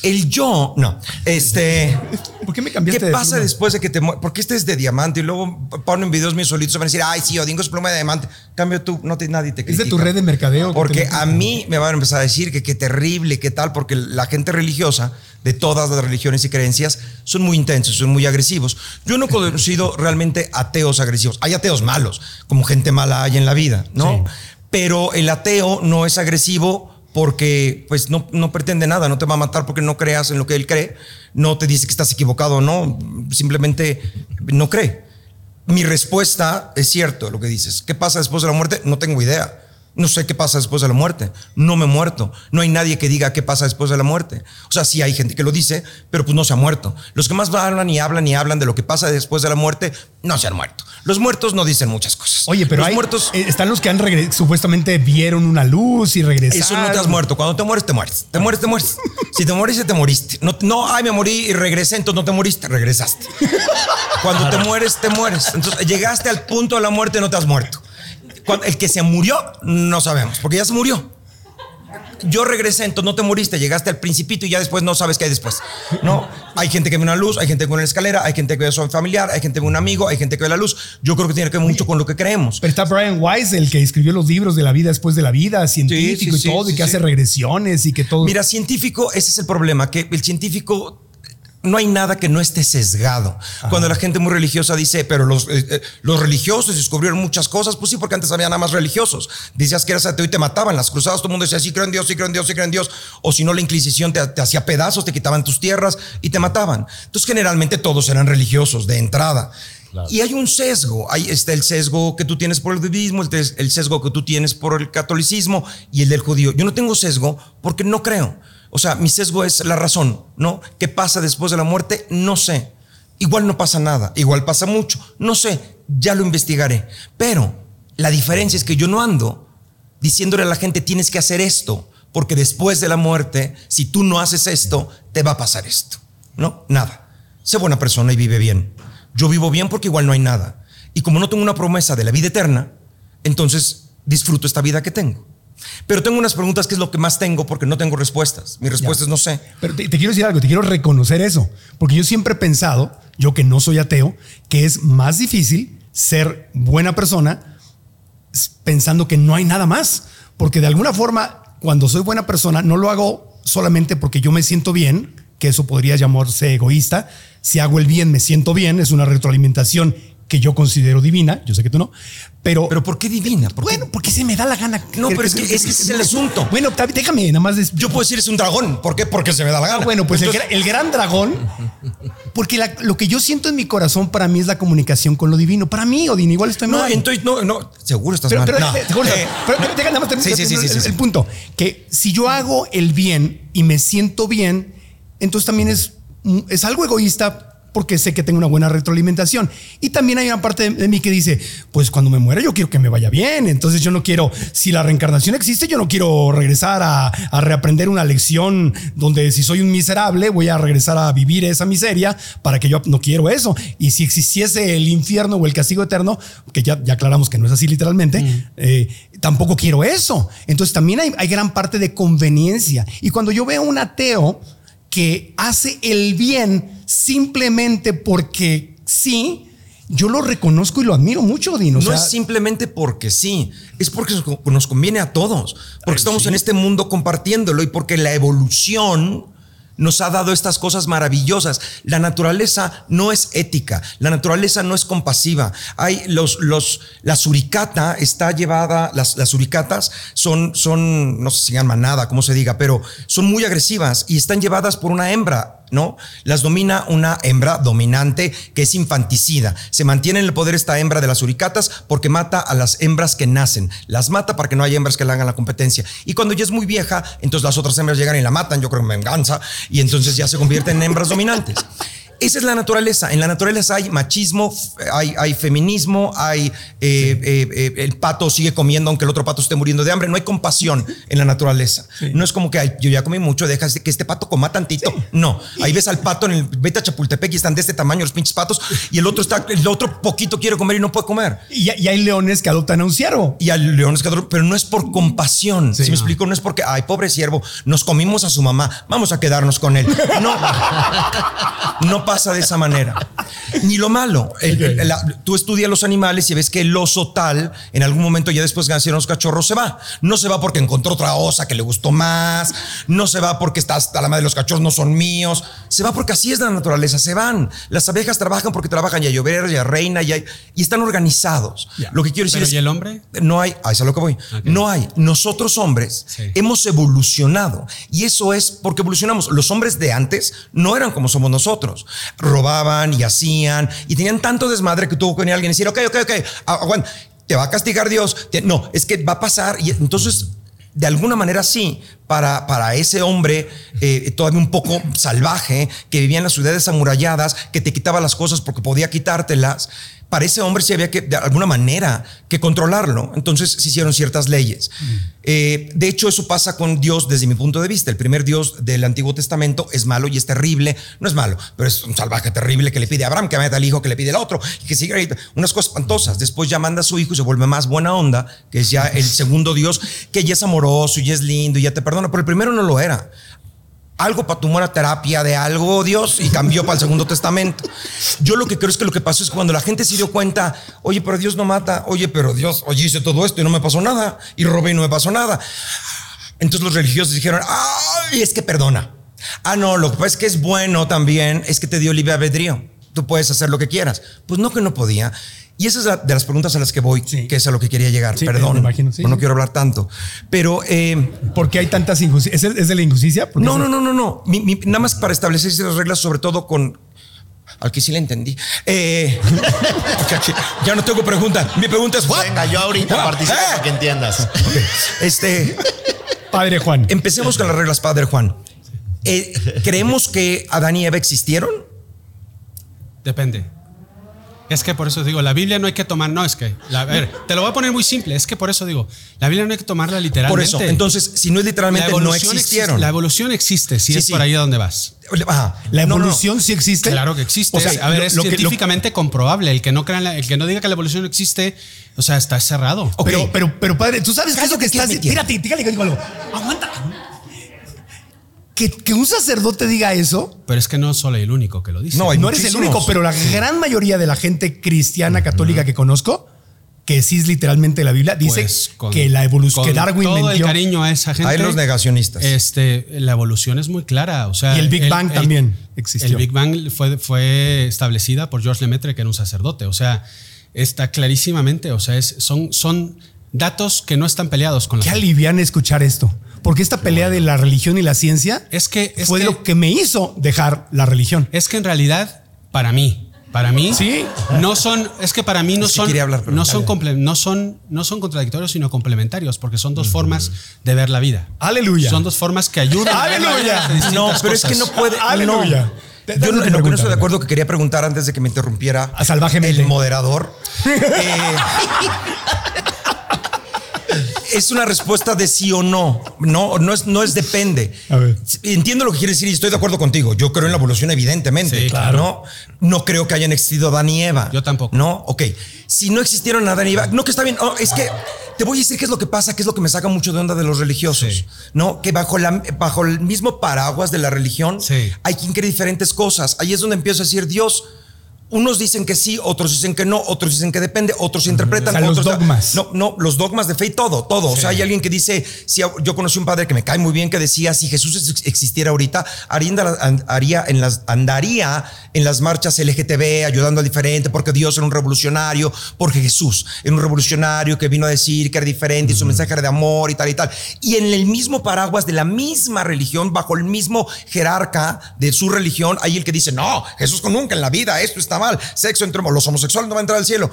El yo, no. Este. ¿Por qué me ¿Qué cambiaste de pasa pluma? después de que te? Porque este es de diamante y luego ponen videos míos solitos y van a decir, ay, sí, Odingo es pluma de diamante. Cambio tú, no te, nadie te Es critica. de tu red de mercadeo. que Porque te- a mí me van a empezar a decir que qué terrible, qué tal, porque la gente religiosa de todas las religiones y creencias son muy intensos, son muy agresivos. Yo no he conocido realmente ateos agresivos. Hay ateos malos, como gente mala hay en la vida, ¿no? Pero el ateo no es agresivo porque pues no, no pretende nada, no te va a matar porque no creas en lo que él cree, no te dice que estás equivocado o no, simplemente no cree. Mi respuesta es cierto lo que dices. ¿Qué pasa después de la muerte? No tengo idea. No sé qué pasa después de la muerte. No me he muerto. No hay nadie que diga qué pasa después de la muerte. O sea, sí hay gente que lo dice, pero pues no se ha muerto. Los que más hablan y hablan y hablan de lo que pasa después de la muerte, no se han muerto. Los muertos no dicen muchas cosas. Oye, pero los hay, muertos... eh, están los que han supuestamente vieron una luz y regresaron. Eso no te has muerto. Cuando te mueres, te mueres. Te mueres, te mueres. Si te moriste, te moriste. No, no, ay, me morí y regresé, entonces no te moriste, regresaste. Cuando te mueres, te mueres. Entonces, llegaste al punto de la muerte, no te has muerto. Cuando- el que se murió, no sabemos, porque ya se murió. Yo regresé, entonces no te moriste, llegaste al principito y ya después no sabes qué hay después. No, hay gente que ve una luz, hay gente que ve una escalera, hay gente que ve a su familiar, hay gente que ve un amigo, hay gente que ve la luz. Yo creo que tiene que ver mucho con lo que creemos. Pero está Brian Weiss, el que escribió los libros de la vida después de la vida, científico sí, y todo, sí, y que sí. hace regresiones y que todo. Mira, científico, ese es el problema, que el científico no hay nada que no esté sesgado. Cuando la gente muy religiosa dice, pero los, eh, eh, los religiosos descubrieron muchas cosas, pues sí, porque antes había nada más religiosos. Decías que eras ateo y te mataban. Las cruzadas, todo el mundo decía, sí creo en Dios, sí creo en Dios, sí creo en Dios. O si no, la Inquisición te, te hacía pedazos, te quitaban tus tierras y te mataban. Entonces, generalmente todos eran religiosos de entrada. Y hay un sesgo, hay está el sesgo que tú tienes por el budismo, el sesgo que tú tienes por el catolicismo y el del judío. Yo no tengo sesgo porque no creo. O sea, mi sesgo es la razón, ¿no? ¿Qué pasa después de la muerte? No sé. Igual no pasa nada, igual pasa mucho, no sé, ya lo investigaré. Pero la diferencia es que yo no ando diciéndole a la gente tienes que hacer esto, porque después de la muerte, si tú no haces esto, te va a pasar esto. No, nada. Sé buena persona y vive bien. Yo vivo bien porque igual no hay nada. Y como no tengo una promesa de la vida eterna, entonces disfruto esta vida que tengo. Pero tengo unas preguntas que es lo que más tengo porque no tengo respuestas. Mi respuesta es no sé. Pero te, te quiero decir algo, te quiero reconocer eso, porque yo siempre he pensado, yo que no soy ateo, que es más difícil ser buena persona pensando que no hay nada más, porque de alguna forma, cuando soy buena persona, no lo hago solamente porque yo me siento bien, que eso podría llamarse egoísta. Si hago el bien, me siento bien, es una retroalimentación que yo considero divina, yo sé que tú no, pero... Pero ¿por qué divina? ¿Por qué? bueno, porque se me da la gana. No, pero es que ese es el asunto. Bueno, déjame nada más. des- Yo puedo decir es un dragón. ¿Por qué? Porque se me da la gana. Bueno, pues el, Entonces, gra- el gran dragón, porque la- lo que yo siento en mi corazón para mí es la comunicación con lo divino. Para mí, Odín, igual estoy no, mal. entonces no, no, seguro estás pero, mal. pero, No. déjame- juro, Eh, pero deja nada más terminar sí, sí, sí, sí, el, el punto. Que si yo hago el bien y me siento bien, entonces también es, es algo egoísta porque sé que tengo una buena retroalimentación. Y también hay una parte de, mí que dice, pues cuando me muera yo quiero que me vaya bien. Entonces yo no quiero, si la reencarnación existe, yo no quiero regresar a, a reaprender una lección donde si soy un miserable voy a regresar a vivir esa miseria para que yo no quiero eso. Y si existiese el infierno o el castigo eterno, que ya, ya aclaramos que no es así literalmente, eh, tampoco quiero eso. Entonces también hay, hay gran parte de conveniencia. Y cuando yo veo un ateo que hace el bien simplemente porque sí, yo lo reconozco y lo admiro mucho, Dino. O No sea, es simplemente porque sí, es porque nos conviene a todos, porque estamos en este mundo compartiéndolo y porque la evolución nos ha dado estas cosas maravillosas. La naturaleza no es ética, la naturaleza no es compasiva. Hay los, los, la suricata está llevada, las, las suricatas son, son, no sé si llaman manada, como se diga, pero son muy agresivas y están llevadas por una hembra. ¿no? Las domina una hembra dominante que es infanticida. Se mantiene en el poder esta hembra de las suricatas porque mata a las hembras que nacen. Las mata para que no haya hembras que le hagan la competencia. Y cuando ya es muy vieja, entonces las otras hembras llegan y la matan, yo creo me venganza, y entonces ya se convierten en hembras dominantes. Esa es la naturaleza. En la naturaleza hay machismo, hay, hay feminismo, hay eh, eh, eh, el pato sigue comiendo aunque el otro pato esté muriendo de hambre. No hay compasión en la naturaleza. No es como que "Ay, yo ya comí mucho, deja que este pato coma tantito. No, ahí ves al pato en el vete a Chapultepec y están de este tamaño los pinches patos y el otro está, el otro poquito quiere comer y no puede comer. y, y hay leones que adoptan a un ciervo. Y al león escadrón, pero no es por compasión. Si me explico, no es porque, ay, pobre siervo, nos comimos a su mamá, vamos a quedarnos con él. No, <laughs> no pasa de esa manera. Ni lo malo. El- el- la- tú estudias los animales y ves que el oso tal, en algún momento ya después que nacieron los cachorros, se va. No se va porque encontró otra osa que le gustó más. No se va porque está hasta la madre de los cachorros no son míos. Se va porque así es la naturaleza. Se van. Las abejas trabajan porque trabajan ya llover, ya reina, ya y están organizados. Lo que quiero decir Pero, es ¿y el hombre? no hay, a eso es a lo que voy. Ok. No hay. Nosotros hombres Sí. hemos evolucionado y eso es porque evolucionamos. Los hombres de antes no eran como somos nosotros. Robaban y hacían y tenían tanto desmadre que tuvo que venir alguien y decir, ok, ok, ok, te va a castigar Dios. No, es que va a pasar y entonces de alguna manera sí, para, para ese hombre eh, todavía un poco salvaje, que vivía en las ciudades amuralladas, que te quitaba las cosas porque podía quitártelas, para ese hombre sí había que, de alguna manera, que controlarlo. Entonces se hicieron ciertas leyes. Eh, de hecho, eso pasa con Dios desde mi punto de vista. El primer Dios del Antiguo Testamento es malo y es terrible. No es malo, pero es un salvaje terrible que le pide a Abraham que meta al hijo, que le pide al otro, y que siga ahí. unas cosas espantosas. Después ya manda a su hijo y se vuelve más buena onda, que es ya el segundo Dios, que ya es amoroso y ya es lindo y ya te perdona, pero el primero no lo era algo para tu buena terapia de algo, Dios, y cambió para el Segundo Testamento. Yo lo que creo es que lo que pasó es que cuando la gente se dio cuenta, oye, pero Dios no mata, oye, pero Dios, oye, hice todo esto y no me pasó nada, y robé y no me pasó nada. Entonces los religiosos dijeron, ay, es que perdona. Ah, no, lo que pasa es que es bueno también, es que te dio libre albedrío. Tú puedes hacer lo que quieras. Pues no que no podía. Y esa es la- de las preguntas a las que voy, Sí. que es a lo que quería llegar. Sí, Perdón, me imagino, sí, no sí. quiero hablar tanto. Pero... eh, ¿Por qué hay tantas injusticias? ¿Es, es de la injusticia? No, no, no, no, no. Mi- mi- nada más para establecer ciertas reglas, sobre todo con. Al que sí le entendí. Eh, <laughs> ya no tengo pregunta. Mi pregunta es: ¿what? Venga, yo ahorita Ah, participo eh. para que <laughs> entiendas. Este, Padre Juan. empecemos con las reglas, Padre Juan. Eh, ¿Creemos que Adán y Eva existieron? Depende. Es que por eso digo, la Biblia no hay que tomar, no, es que, la- a ver, te lo voy a poner muy simple, es que por eso digo, la Biblia no hay que tomarla literalmente. Por eso. Entonces, si no es literalmente, no evolución existieron. existe- la evolución existe, si Sí, es sí. por ahí a donde vas. Ajá. ¿La No, no, no. evolución sí existe? Claro que existe. O sea, a ver, lo- es lo que- lo- científicamente comprobable. El que no crea en la- el que no diga que la evolución no existe, o sea, está cerrado. Ok. Pero, pero, pero padre, tú sabes qué es lo que estás que es mi tiempo. Tírate, dígale que digo algo. Aguanta. Que, que un sacerdote diga eso, Pero es que no soy el único que lo dice. No, hay no eres el único, pero la gran mayoría de la gente cristiana católica que conozco, que sí es literalmente la Biblia, dice Pues, con- que la evolución, que Darwin todo el cariño a esa gente. Hay los negacionistas. Este, la evolución es muy clara. O sea, Y el Big Bang también existió. El Big Bang fue, fue establecida por George Lemaitre, que era un sacerdote. O sea, está clarísimamente. O sea, es, son, son datos que no están peleados con la Qué alivian escuchar esto. Porque esta pelea de la religión y la ciencia Es que, es fue que- lo que me hizo dejar la religión. Es que en realidad, para mí, para mí, Sí. no son, es que para mí no Sí son, hablar, no, son comple- no, son, no son contradictorios, sino complementarios, porque son dos formas de ver la vida. Aleluya. Son dos formas que ayudan a Aleluya. No, pero es que no puede. Aleluya. No. Yo no, estoy de acuerdo que quería preguntar antes de que me interrumpiera Ah, salvajemente. el moderador. <laughs> eh, es una respuesta de sí o no. No, no es, no es depende. A ver. Entiendo lo que quieres decir y estoy de acuerdo contigo. Yo creo en la evolución, evidentemente. Sí, claro. No, no creo que hayan existido Adán y Eva. Yo tampoco. No, ok. Si no existieron Adán y Eva, no que está bien. Oh, es que te voy a decir qué es lo que pasa, qué es lo que me saca mucho de onda de los religiosos. Sí. No, que bajo, la, bajo el mismo paraguas de la religión Sí. hay quien cree diferentes cosas. Ahí es donde empiezo a decir, Dios, unos dicen que sí, otros dicen que no, otros dicen que depende, otros interpretan. O sea, los otros- dogmas. No, no, los dogmas de fe y todo, todo. O sea, hay alguien que dice, si yo conocí un padre que me cae muy bien que decía, si Jesús ex- existiera ahorita, haría, en las, andaría en las marchas LGTB ayudando al diferente, porque Dios era un revolucionario, porque Jesús era un revolucionario que vino a decir que era diferente y su mensaje era de amor y tal y tal. Y en el mismo paraguas de la misma religión, bajo el mismo jerarca de su religión, hay el que dice, no, Jesús con nunca en la vida, esto está mal, sexo entre los homosexuales no van a entrar al cielo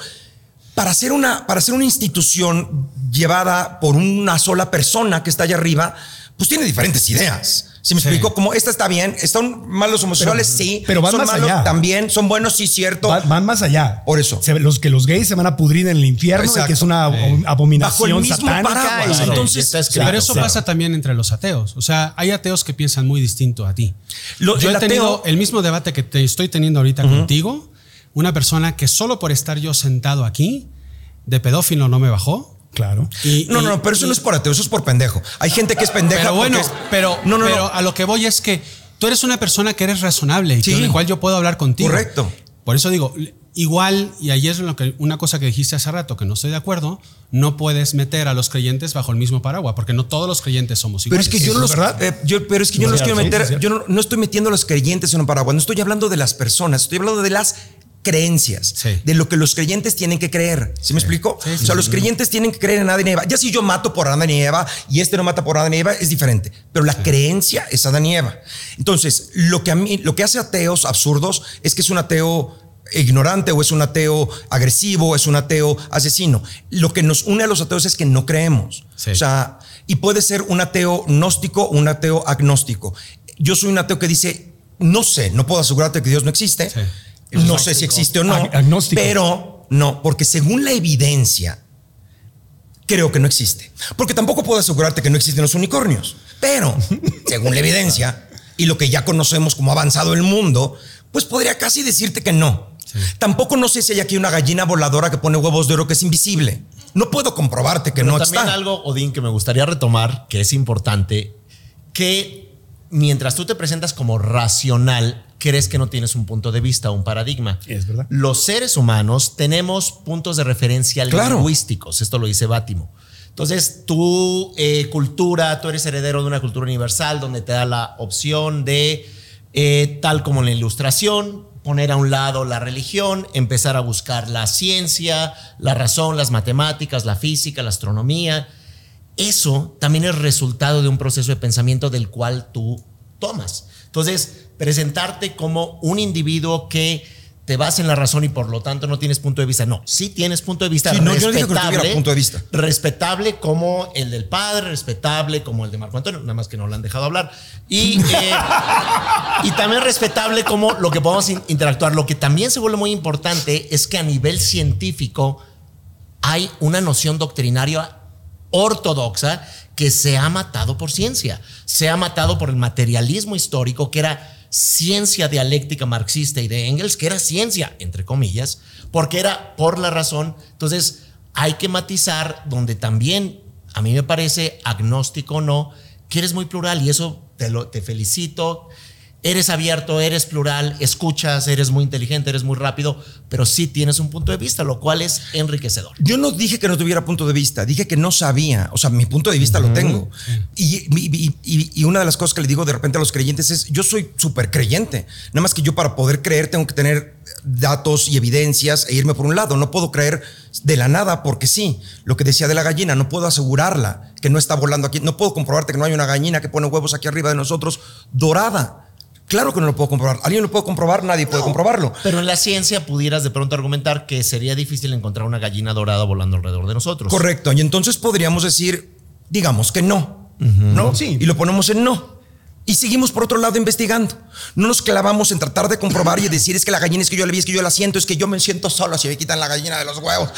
para ser una, para ser una institución llevada por una sola persona que está allá arriba, pues tiene diferentes ideas. Si me Sí. explico, como esta está bien, están mal los homosexuales, sí, pero van son más malos allá. también, son buenos, sí, cierto. Va- van más allá. Por eso. Se- los que los gays se van a pudrir en el infierno, y que es una Sí. Bajo abominación el mismo satánica. paraguas. Entonces. Pero eso claro. pasa también entre los ateos. O sea, hay ateos que piensan muy distinto a ti. Lo- yo el he tenido el mismo debate que te estoy teniendo ahorita contigo. Una persona que solo por estar yo sentado aquí, de pedófilo no me bajó. Claro. Y- no, y- no, pero eso no es por ateo, eso es por pendejo. Hay gente que es pendeja. Pero bueno, es- pero, no, no, pero no. a lo que voy es que tú eres una persona que eres razonable y Sí. con el cual yo puedo hablar contigo. Correcto. Por eso digo, igual, y ahí es lo que, una cosa que dijiste hace rato que no estoy de acuerdo, no puedes meter a los creyentes bajo el mismo paraguas, porque no todos los creyentes somos Pero iguales. es que yo no los, ¿verdad? eh, yo- pero es que yo no los quiero meter, yo no, no estoy metiendo a los creyentes en un paraguas, no estoy hablando de las personas, estoy hablando de las creencias, Sí. de lo que los creyentes tienen que creer. ¿Sí, me explico? Sí, sí, o sea, sí, los sí. creyentes tienen que creer en Adán y Eva. Ya si yo mato por Adán y Eva y este no mata por Adán y Eva, es diferente. Pero la creencia es Adán y Eva. Entonces, lo que a mí, lo que hace ateos absurdos es que es un ateo ignorante o es un ateo agresivo, es un ateo asesino. Lo que nos une a los ateos es que no creemos. Sí. O sea, y puede ser un ateo gnóstico o un ateo agnóstico. Yo soy un ateo que dice, no sé, no puedo asegurarte que Dios no existe. No sé si existe o no. Agnóstico. Pero no, porque según la evidencia, creo que no existe. Porque tampoco puedo asegurarte que no existen los unicornios. Pero, <laughs> según la evidencia y lo que ya conocemos como avanzado el mundo, pues podría casi decirte que no. Tampoco no sé si hay aquí una gallina voladora que pone huevos de oro que es invisible. No puedo comprobarte que Pero no también está. algo, Odín, que me gustaría retomar, que es importante, que mientras tú te presentas como racional, crees que no tienes un punto de vista o un paradigma. Es verdad. Los seres humanos tenemos puntos de referencia Claro. lingüísticos, esto lo dice Bátimo. Entonces, tu eh, cultura, tú eres heredero de una cultura universal donde te da la opción de, eh, tal como en la ilustración, poner a un lado la religión, empezar a buscar la ciencia, la razón, las matemáticas, la física, la astronomía. Eso también es resultado de un proceso de pensamiento del cual tú tomas. Entonces, presentarte como un individuo que te vas en la razón y por lo tanto no tienes punto de vista. No, sí tienes punto de vista Sí, no, yo no dije que no respetable. tuviera punto de vista. Respetable como el del padre, respetable como el de Marco Antonio, nada más que no lo han dejado hablar. Y, eh, <laughs> y también respetable como lo que podemos in- interactuar. Lo que también se vuelve muy importante es que a nivel científico hay una noción doctrinaria ortodoxa que se ha matado por ciencia, se ha matado por el materialismo histórico que era ciencia dialéctica marxista y de Engels, que era ciencia, entre comillas, porque era por la razón. Entonces, hay que matizar donde también, a mí me parece, agnóstico o no, que eres muy plural y eso te, lo, te felicito. Eres abierto, eres plural, escuchas, eres muy inteligente, eres muy rápido, pero sí tienes un punto de vista, lo cual es enriquecedor. Yo no dije que no tuviera punto de vista, dije que no sabía. O sea, mi punto de vista lo tengo. Y, y- y- y una de las cosas que le digo de repente a los creyentes es, yo soy súper creyente. Nada más que yo para poder creer tengo que tener datos y evidencias e irme por un lado. No puedo creer de la nada porque sí. Lo que decía de la gallina, no puedo asegurarla que no está volando aquí. No puedo comprobarte que no hay una gallina que pone huevos aquí arriba de nosotros dorada. Claro que no lo puedo comprobar. ¿Alguien lo puede comprobar? Nadie puede comprobarlo. Pero en la ciencia pudieras de pronto argumentar que sería difícil encontrar una gallina dorada volando alrededor de nosotros. Correcto. Y entonces podríamos decir, digamos que no. ¿No? Sí. Y lo ponemos en no. Y seguimos por otro lado investigando. No nos clavamos en tratar de comprobar y decir es que la gallina es que yo la vi, es que yo la siento, es que yo me siento solo si me quitan la gallina de los huevos.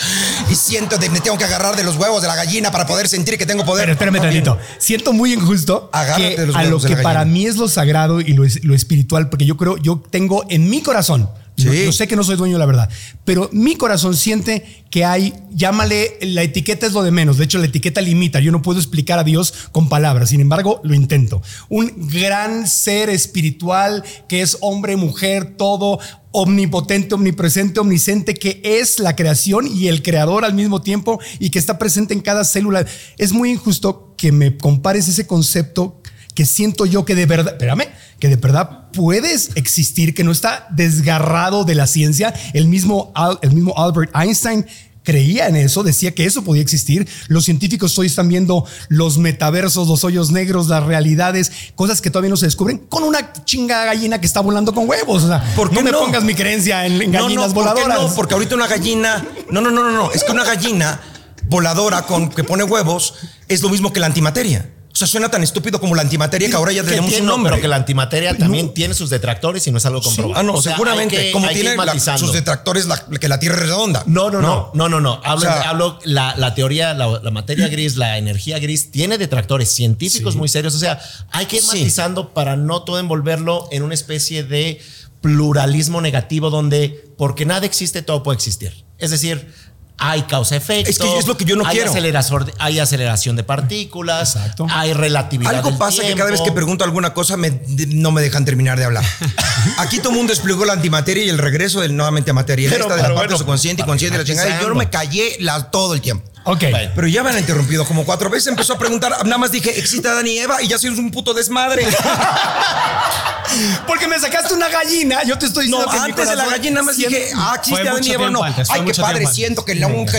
Y siento que me tengo que agarrar de los huevos de la gallina para poder sentir que tengo poder. Pero espérame tantito. Siento muy injusto que de a lo de que para mí es lo sagrado y lo, lo espiritual, porque yo creo, yo tengo en mi corazón, yo, Sí. yo sé que no soy dueño de la verdad, pero mi corazón siente que hay, llámale, la etiqueta es lo de menos. De hecho, la etiqueta limita. Yo no puedo explicar a Dios con palabras. Sin embargo, lo intento. Un gran ser espiritual que es hombre, mujer, todo omnipotente, omnipresente, omnisciente, que es la creación y el creador al mismo tiempo y que está presente en cada célula. Es muy injusto que me compares ese concepto que siento yo que de verdad, espérame, que de verdad puedes existir, que no está desgarrado de la ciencia. El mismo, Al- el mismo Albert Einstein creía en eso, decía que eso podía existir. Los científicos hoy están viendo los metaversos, los hoyos negros, las realidades, cosas que todavía no se descubren, con una chinga gallina que está volando con huevos. O sea, ¿Por qué no me no? pongas mi creencia en, en No, gallinas no, ¿por qué voladoras. no? Porque ahorita una gallina. No, no, no, no, no. Es que una gallina voladora con que pone huevos es lo mismo que la antimateria. Sea, suena tan estúpido como la antimateria que ahora ya tenemos un entiendo, nombre. pero que la antimateria también tiene sus detractores y no es algo comprobado. Ah, no, O sea, seguramente. que- como tiene la- sus detractores la- que la Tierra es redonda. No, no, no, no, no, no. Hablo, O sea- hablo la, la teoría, la, materia <clears throat> gris, la energía gris, tiene detractores científicos muy serios. O sea, hay que ir Sí. matizando para no todo envolverlo en una especie de pluralismo negativo donde porque nada existe, todo puede existir. Es decir, hay causa-efecto. Es que es lo que yo no hay quiero. aceleración hay aceleración de partículas. Exacto. Hay relatividad. Algo del pasa que cada vez que pregunto alguna cosa me- no me dejan terminar de hablar. <laughs> Aquí todo el mundo explicó la antimateria y el regreso del nuevamente a materia. Pero- Esta de la parte bueno, subconsciente y consciente de la chingada. y Yo no me callé la- todo el tiempo. Ok. Pero ya me han interrumpido como cuatro veces. Empezó a preguntar. Nada más dije, ¿existe Adán y Eva? Y ya soy un puto desmadre. <laughs> Porque me sacaste una gallina, yo te estoy No, diciendo que mi antes de la gallina más siente- dije, ah, existe Adán y Eva. No, antes, ay, qué padre, siento que la unja.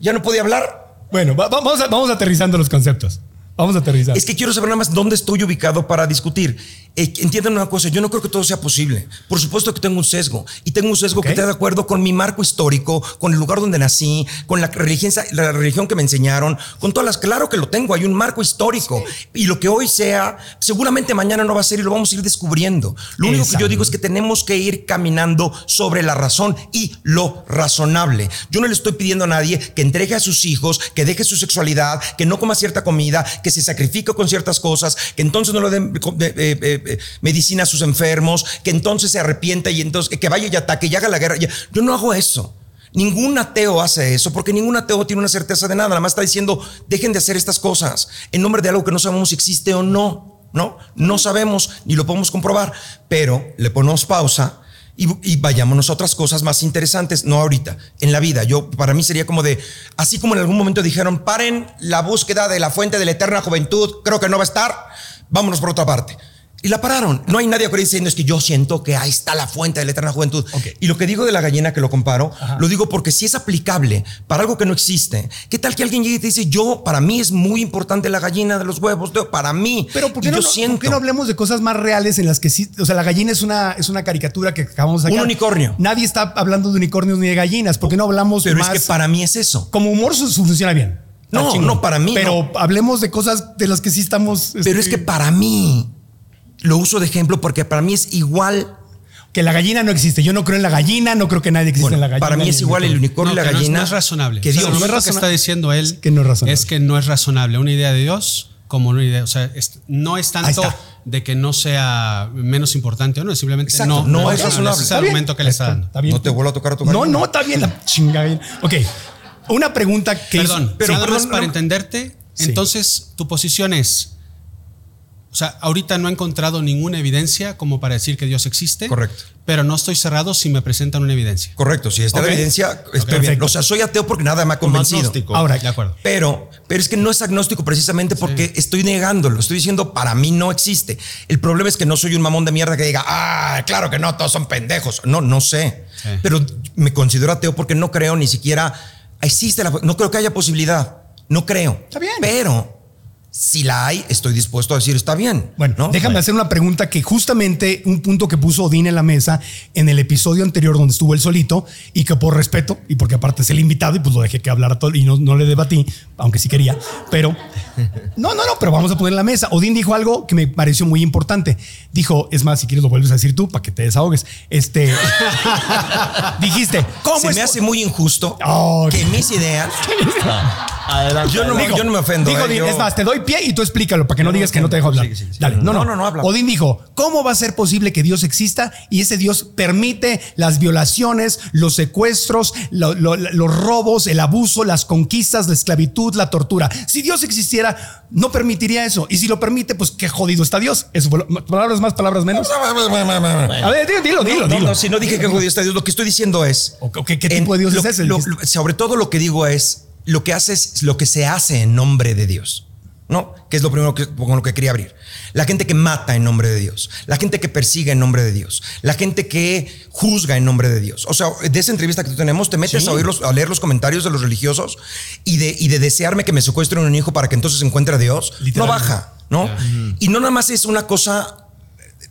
Ya no podía hablar. Bueno, va- vamos, a- vamos aterrizando los conceptos. Vamos a aterrizar. Es que quiero saber nada más dónde estoy ubicado para discutir. Eh, entiendan una cosa, yo no creo que todo sea posible. Por supuesto que tengo un sesgo. Y tengo un sesgo Ok. que está de acuerdo con mi marco histórico, con el lugar donde nací, con la religión, la religión que me enseñaron, con todas las... Claro que lo tengo, hay un marco histórico. Y lo que hoy sea, seguramente mañana no va a ser y lo vamos a ir descubriendo. Lo único que Exacto. yo digo es que tenemos que ir caminando sobre la razón y lo razonable. Yo no le estoy pidiendo a nadie que entregue a sus hijos, que deje su sexualidad, que no coma cierta comida, que se sacrifique con ciertas cosas, que entonces no le den eh, eh, eh, medicina a sus enfermos, que entonces se arrepienta y entonces que vaya y ataque y haga la guerra. Yo no hago eso. Ningún ateo hace eso porque ningún ateo tiene una certeza de nada. Nada más está diciendo, dejen de hacer estas cosas en nombre de algo que no sabemos si existe o no. No, no sabemos ni lo podemos comprobar, pero le ponemos pausa y, y vayámonos a otras cosas más interesantes, no ahorita, en la vida. Yo, para mí sería como de, así como en algún momento dijeron, paren la búsqueda de la fuente de la eterna juventud, creo que no va a estar, vámonos por otra parte. Y la pararon. No hay nadie afuera diciendo es que yo siento que ahí está la fuente de la eterna juventud. Y lo que digo de la gallina que lo comparo, lo digo porque si es aplicable para algo que no existe, ¿qué tal que alguien llegue y te dice, yo, para mí es muy importante la gallina de los huevos, de- para mí? Pero ¿por qué, no, yo siento. por qué no hablemos de cosas más reales en las que sí? O sea, la gallina es una, es una caricatura que acabamos de sacar. Un unicornio. Nadie está hablando de unicornios ni de gallinas. ¿Por qué no hablamos Pero más? es que para mí es eso. Como humor funciona bien. No, no, para mí Pero hablemos de cosas de las que sí estamos. Pero este, es que para mí, lo uso de ejemplo porque para mí es igual. Que la gallina no existe. Yo no creo en la gallina, no creo que nadie existe Bueno, en la gallina. para mí es igual el unicornio No, y la que no es- gallina. No, es razonable. Que O sea, Dios. lo no que está diciendo él Es que no es razonable. es que no es razonable. Una idea de Dios como una idea. O sea, es- no es tanto de que no sea menos importante o no, simplemente Exacto, no, no es razonable. Es el argumento que le está dando. Está bien. No te vuelvo a tocar a tu No, gallina. no, está bien la chinga gallina. Ok. Una pregunta que Perdón, hizo- pero nada perdón, más para no. entenderte, Sí. entonces tu posición es, o sea, ahorita no he encontrado ninguna evidencia como para decir que Dios existe. Correcto. Pero no estoy cerrado si me presentan una evidencia. Correcto, si está la evidencia, está bien. O sea, soy ateo porque nada me ha Como convencido. agnóstico. Ahora, De acuerdo. Pero, pero es que no es agnóstico precisamente porque estoy negándolo. Estoy diciendo, para mí no existe. El problema es que no soy un mamón de mierda que diga, ah, claro que no, todos son pendejos. No, no sé. Sí. Pero me considero ateo porque no creo ni siquiera existe la, no creo que haya posibilidad. No creo. Está bien. Pero Si la hay, estoy dispuesto a decir está bien. Bueno, ¿no? déjame hacer una pregunta que justamente un punto que puso Odín en la mesa en el episodio anterior donde estuvo él solito y que por respeto y porque aparte es el invitado y pues lo dejé que hablara todo y no, no le debatí, aunque sí quería, pero <laughs> no, no, no, pero vamos a poner en la mesa. Odín dijo algo que me pareció muy importante. Dijo, es más, si quieres lo vuelves a decir tú para que te desahogues. Este, <laughs> dijiste, ¿cómo Se es me hace muy injusto Oh, que mis ideas. <laughs> Adelante. Yo no, adelante. yo no me ofendo. Dijo, ¿eh? Yo- es más, te doy pie y tú explícalo para que no, digas que no te dejo hablar. Sí, sí, sí. Dale, no, no, No, no, no, habla. Odín dijo, ¿cómo va a ser posible que Dios exista y ese Dios permite las violaciones, los secuestros, lo- lo- los robos, el abuso, las conquistas, la esclavitud, la tortura? Si Dios existiera, no permitiría eso. Y si lo permite, pues qué jodido está Dios. Eso fue lo- palabras más, palabras menos. A ver, dilo, dilo, dilo. No, dilo. no, si no dije que judío está Dios, lo que estoy diciendo es. ¿Qué, qué tipo de Dios lo- es ese? lo- lo- sobre todo lo que digo es lo que hace es lo que se hace en nombre de Dios. ¿No? Que es lo primero que, con lo que quería abrir. La gente que mata en nombre de Dios. La gente que persigue en nombre de Dios. La gente que juzga en nombre de Dios. O sea, de esa entrevista que tú tenemos, te metes a, oír los- a leer los comentarios de los religiosos y de, y de desearme que me secuestren un hijo para que entonces encuentre a Dios. No baja, ¿no? Y no nada más es una cosa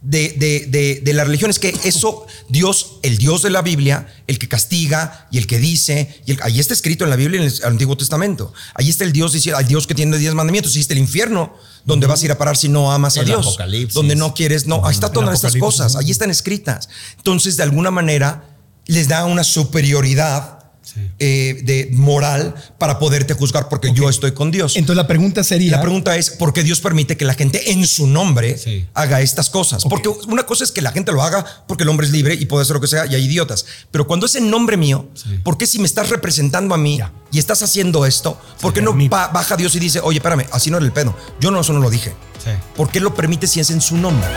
de, de, de, de la religión es que eso, Dios, el Dios de la Biblia, el que castiga y el que dice, y el- ahí está escrito en la Biblia, en el Antiguo Testamento. Ahí está el Dios al Dios que tiene diez mandamientos, está el infierno, donde vas a ir a parar si no amas a El Dios. Apocalipsis. Donde no quieres, no, ahí está todas estas cosas, ahí están escritas. Entonces, de alguna manera, les da una superioridad Sí. eh, de moral para poderte juzgar porque yo estoy con Dios. Entonces la pregunta sería... La pregunta es, ¿por qué Dios permite que la gente en su nombre Sí. haga estas cosas? Porque una cosa es que la gente lo haga porque el hombre es libre y puede hacer lo que sea y hay idiotas. Pero cuando es en nombre mío, Sí. ¿por qué si me estás representando a mí Ya. y estás haciendo esto, por qué no baja Dios y dice, oye, espérame, así no era el pedo? Yo no, eso no lo dije. ¿Por qué lo permite si es en su nombre?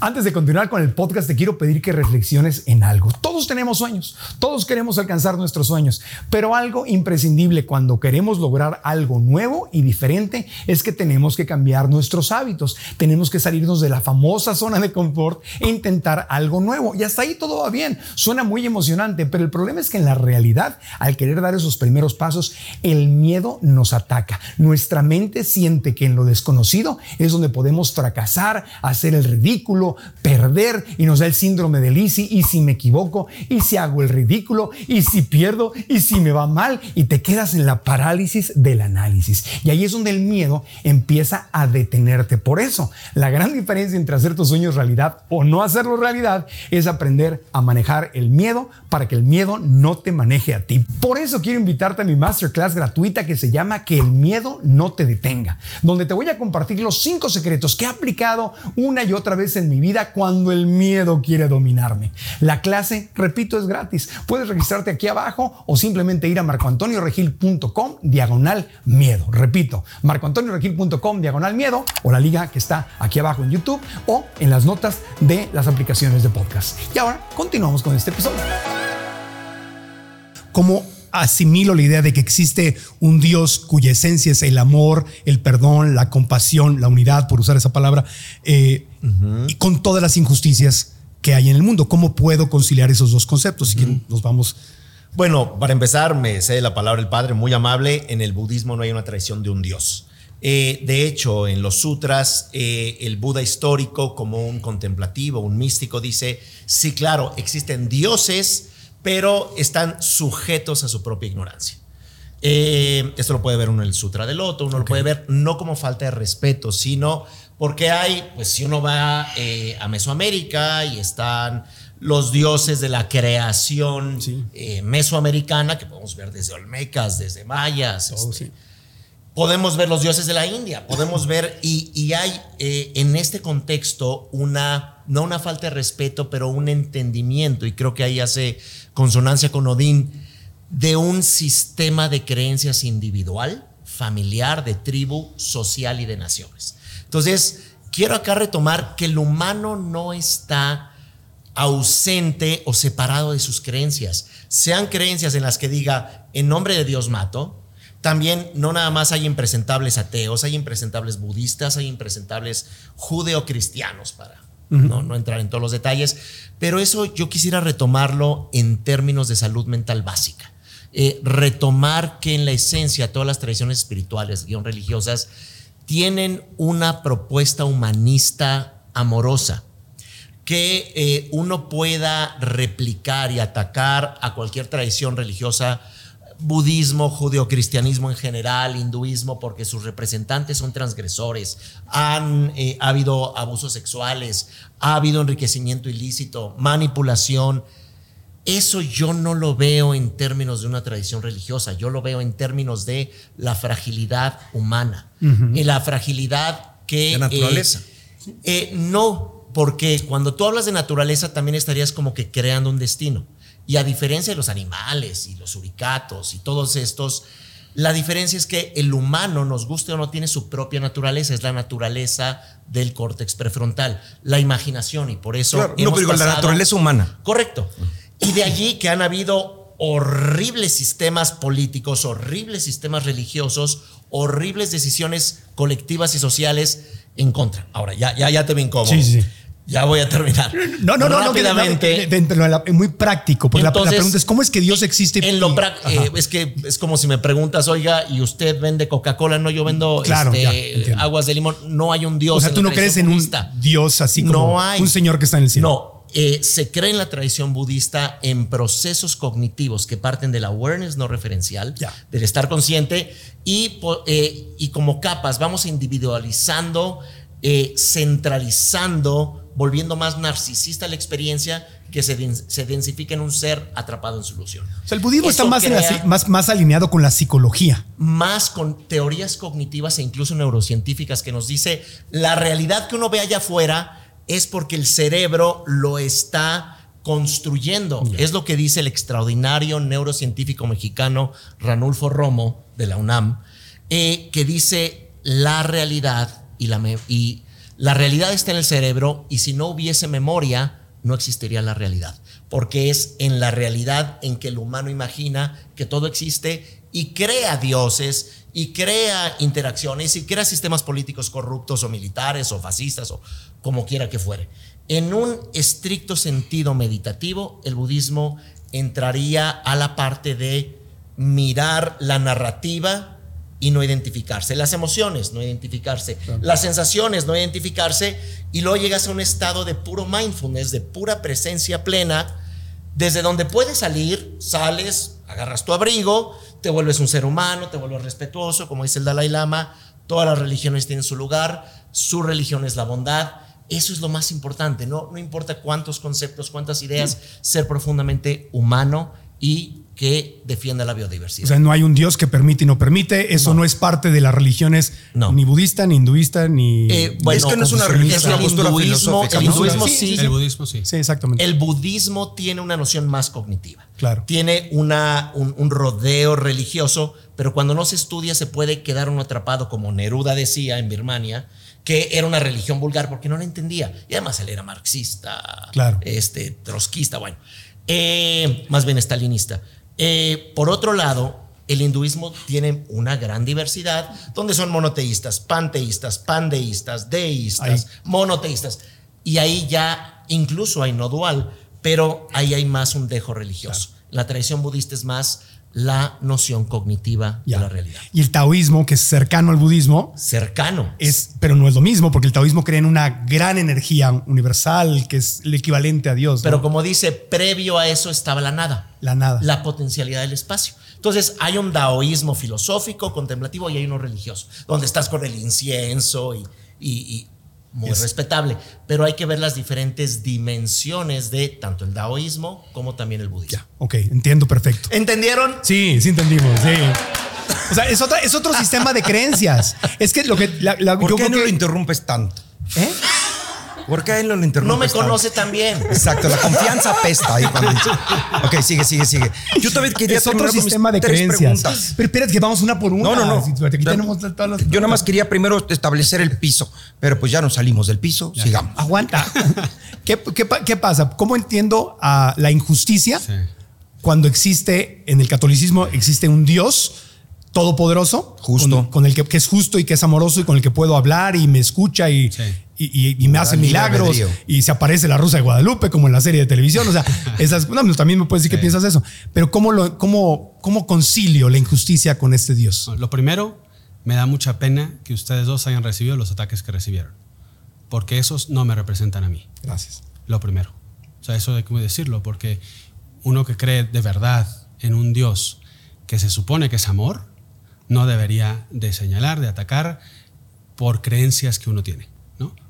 Antes de continuar con el podcast, te quiero pedir que reflexiones en algo. Todos tenemos sueños, todos queremos alcanzar nuestros sueños, pero algo imprescindible cuando queremos lograr algo nuevo y diferente es que tenemos que cambiar nuestros hábitos, tenemos que salirnos de la famosa zona de confort e intentar algo nuevo. Y hasta ahí todo va bien, suena muy emocionante, pero el problema es que en la realidad, al querer dar esos primeros pasos, el miedo nos ataca. Nuestra mente siente que en lo desconocido es donde podemos fracasar, hacer el ridículo, perder y nos da el síndrome del easy y si me equivoco y si hago el ridículo y si pierdo y si me va mal y te quedas en la parálisis del análisis. Y ahí es donde el miedo empieza a detenerte. Por eso, la gran diferencia entre hacer tus sueños realidad o no hacerlo realidad es aprender a manejar el miedo para que el miedo no te maneje a ti. Por eso quiero invitarte a mi masterclass gratuita que se llama Que el miedo no te detenga, donde te voy a compartir los cinco secretos que he aplicado una y otra vez en mi vida cuando el miedo quiere dominarme. La clase, repito, es gratis. Puedes registrarte aquí abajo o simplemente ir a marcoantonioregil.com diagonal miedo. Repito, marcoantonioregil.com diagonal miedo o la liga que está aquí abajo en YouTube o en las notas de las aplicaciones de podcast. Y ahora continuamos con este episodio. ¿Cómo asimilo la idea de que existe un Dios cuya esencia es el amor, el perdón, la compasión, la unidad, por usar esa palabra, eh, y con todas las injusticias que hay en el mundo? ¿Cómo puedo conciliar esos dos conceptos? Nos vamos. Bueno, para empezar, me sé la palabra del Padre, muy amable. En el budismo no hay una tradición de un Dios. Eh, de hecho, en los sutras, eh, el Buda histórico, como un contemplativo, un místico, dice, sí, claro, existen dioses, pero están sujetos a su propia ignorancia. Eh, esto lo puede ver uno en el Sutra del Loto, uno lo puede ver no como falta de respeto, sino porque hay, pues si uno va eh, a Mesoamérica y están los dioses de la creación eh, mesoamericana, que podemos ver desde Olmecas, desde Mayas, este, podemos ver los dioses de la India, podemos ver, y, hay eh, en este contexto una, no una falta de respeto, pero un entendimiento, y creo que ahí hace consonancia con Odín, de un sistema de creencias individual, familiar, de tribu, social y de naciones. Entonces, quiero acá retomar que el humano no está ausente o separado de sus creencias. Sean creencias en las que diga, en nombre de Dios mato, también no nada más hay impresentables ateos, hay impresentables budistas, hay impresentables judeocristianos para no, no entrar en todos los detalles, pero eso yo quisiera retomarlo en términos de salud mental básica. eh, retomar que en la esencia todas las tradiciones espirituales, guion religiosas, tienen una propuesta humanista amorosa que eh, uno pueda replicar y atacar a cualquier tradición religiosa budismo, judeocristianismo en general, hinduismo, porque sus representantes son transgresores, han eh, ha habido abusos sexuales, ha habido enriquecimiento ilícito, manipulación. Eso yo no lo veo en términos de una tradición religiosa, yo lo veo en términos de la fragilidad humana, en la fragilidad que... La naturaleza. eh, eh, no, porque cuando tú hablas de naturaleza también estarías como que creando un destino. Y a diferencia de los animales y los uricatos y todos estos, la diferencia es que el humano, nos guste o no, tiene su propia naturaleza, es la naturaleza del córtex prefrontal, la imaginación y por eso... Claro, no, pero digo, la pasado- naturaleza humana. Correcto. Y de allí que han habido horribles sistemas políticos, horribles sistemas religiosos, horribles decisiones colectivas y sociales en contra. Ahora, ya, ya, ya te vi incómodo. Sí, sí. Ya voy a terminar. No, no, no, no, Rápidamente. no, la- muy práctico, porque la- la, Entonces, pregunta es cómo es que Dios existe. En lo eh, es que es como si me preguntas, oiga, y usted vende Coca-Cola, no, yo vendo Claro, este, ya, aguas de limón. No hay un Dios. o sea, en tú no crees en un. Dios así como No hay. un señor que está en el cielo. No, eh, se cree en la tradición budista en procesos cognitivos que parten del awareness no referencial, del estar consciente, y, eh, y como capas vamos individualizando, eh, centralizando, volviendo más narcisista la experiencia que se, se densifica en un ser atrapado en solución. O sea, el budismo Eso está más, la más, más alineado con la psicología. más con teorías cognitivas e incluso neurocientíficas que nos dice la realidad que uno ve allá afuera es porque el cerebro lo está construyendo. Es lo que dice el extraordinario neurocientífico mexicano Ranulfo Romo de la UNAM, eh, que dice la realidad y la, y la realidad está en el cerebro y si no hubiese memoria no existiría la realidad, porque es en la realidad en que el humano imagina que todo existe y crea dioses y crea interacciones y crea sistemas políticos corruptos o militares o fascistas o como quiera que fuere. En un estricto sentido meditativo, el budismo entraría a la parte de mirar la narrativa y no identificarse. Las emociones, no identificarse. Las sensaciones, no identificarse. Y luego llegas a un estado de puro mindfulness, de pura presencia plena, desde donde puedes salir, sales, agarras tu abrigo, te vuelves un ser humano, te vuelves respetuoso, como dice el Dalai Lama. Todas las religiones tienen su lugar, su religión es la bondad. Eso es lo más importante, no, no importa cuántos conceptos, cuántas ideas, ser profundamente humano y que defienda la biodiversidad. O sea, no hay un Dios que permite y no permite. Eso no, es parte de las religiones No. ni budista, ni hinduista, ni. Eh, bueno, Es que no es una religión, el es una postura hinduismo, filosófica, El ¿no? hinduismo Sí, sí, El budismo sí. Sí, exactamente. El budismo tiene una noción más cognitiva. Claro. Tiene una, un, un rodeo religioso, pero cuando no se estudia se puede quedar uno atrapado, como Neruda decía en Birmania, que era una religión vulgar porque no la entendía. Y además él era marxista, Claro. este, trotskista, bueno, eh, más bien stalinista. Eh, por otro lado, el hinduismo tiene una gran diversidad, donde son monoteístas, panteístas, pandeístas, deístas, Ahí. monoteístas. Y ahí ya incluso hay no dual, pero ahí hay más un dejo religioso. La tradición budista es más la noción cognitiva Ya. de la realidad. Y el taoísmo, que es cercano al budismo, Cercano. es, pero no es lo mismo, porque el taoísmo cree en una gran energía universal, que es el equivalente a Dios. ¿no? Pero como dice, previo a eso estaba la nada. la nada. la potencialidad del espacio. Entonces hay un daoísmo filosófico, contemplativo y hay uno religioso, donde estás con el incienso y, y- y muy Es- respetable, pero hay que ver las diferentes dimensiones de tanto el daoísmo como también el budismo. Ya, ok, entiendo perfecto. ¿Entendieron? Sí, sí entendimos, sí. O sea, es, otra, es otro sistema de creencias. Es que lo que... la- la- ¿Por yo qué creo no lo que- interrumpes tanto? ¿Eh? ¿Por qué él no lo interrumpes No me conoce tan bien. Exacto, la confianza apesta ahí cuando dice. Ok, sigue, sigue, sigue. Yo también quería Es otro sistema de tres creencias. preguntas. Pero espérate que vamos una por una. No, no, no. Si aquí tenemos todas las- Yo nada más quería primero establecer el piso, pero pues ya nos salimos del piso, sigamos. Aguanta. <laughs> ¿Qué, qué pa- qué pasa? ¿Cómo entiendo a la injusticia Sí. cuando existe en el catolicismo existe un Dios todopoderoso, Justo. con, con el que, que es justo y que es amoroso y con el que puedo hablar y me escucha y, Sí. Y, y- y me hace milagros albedrío. y se aparece la Rosa de Guadalupe como en la serie de televisión. O sea, <laughs> esas, no, pues también me puedes decir que piensas eso. Pero ¿cómo, lo, cómo, ¿cómo concilio la injusticia con este Dios? Lo primero, me da mucha pena que ustedes dos hayan recibido los ataques que recibieron, porque esos no me representan a mí. Gracias. Lo primero. O sea, eso hay que decirlo, porque uno que cree de verdad en un Dios que se supone que es amor, no debería de señalar, de atacar por creencias que uno tiene.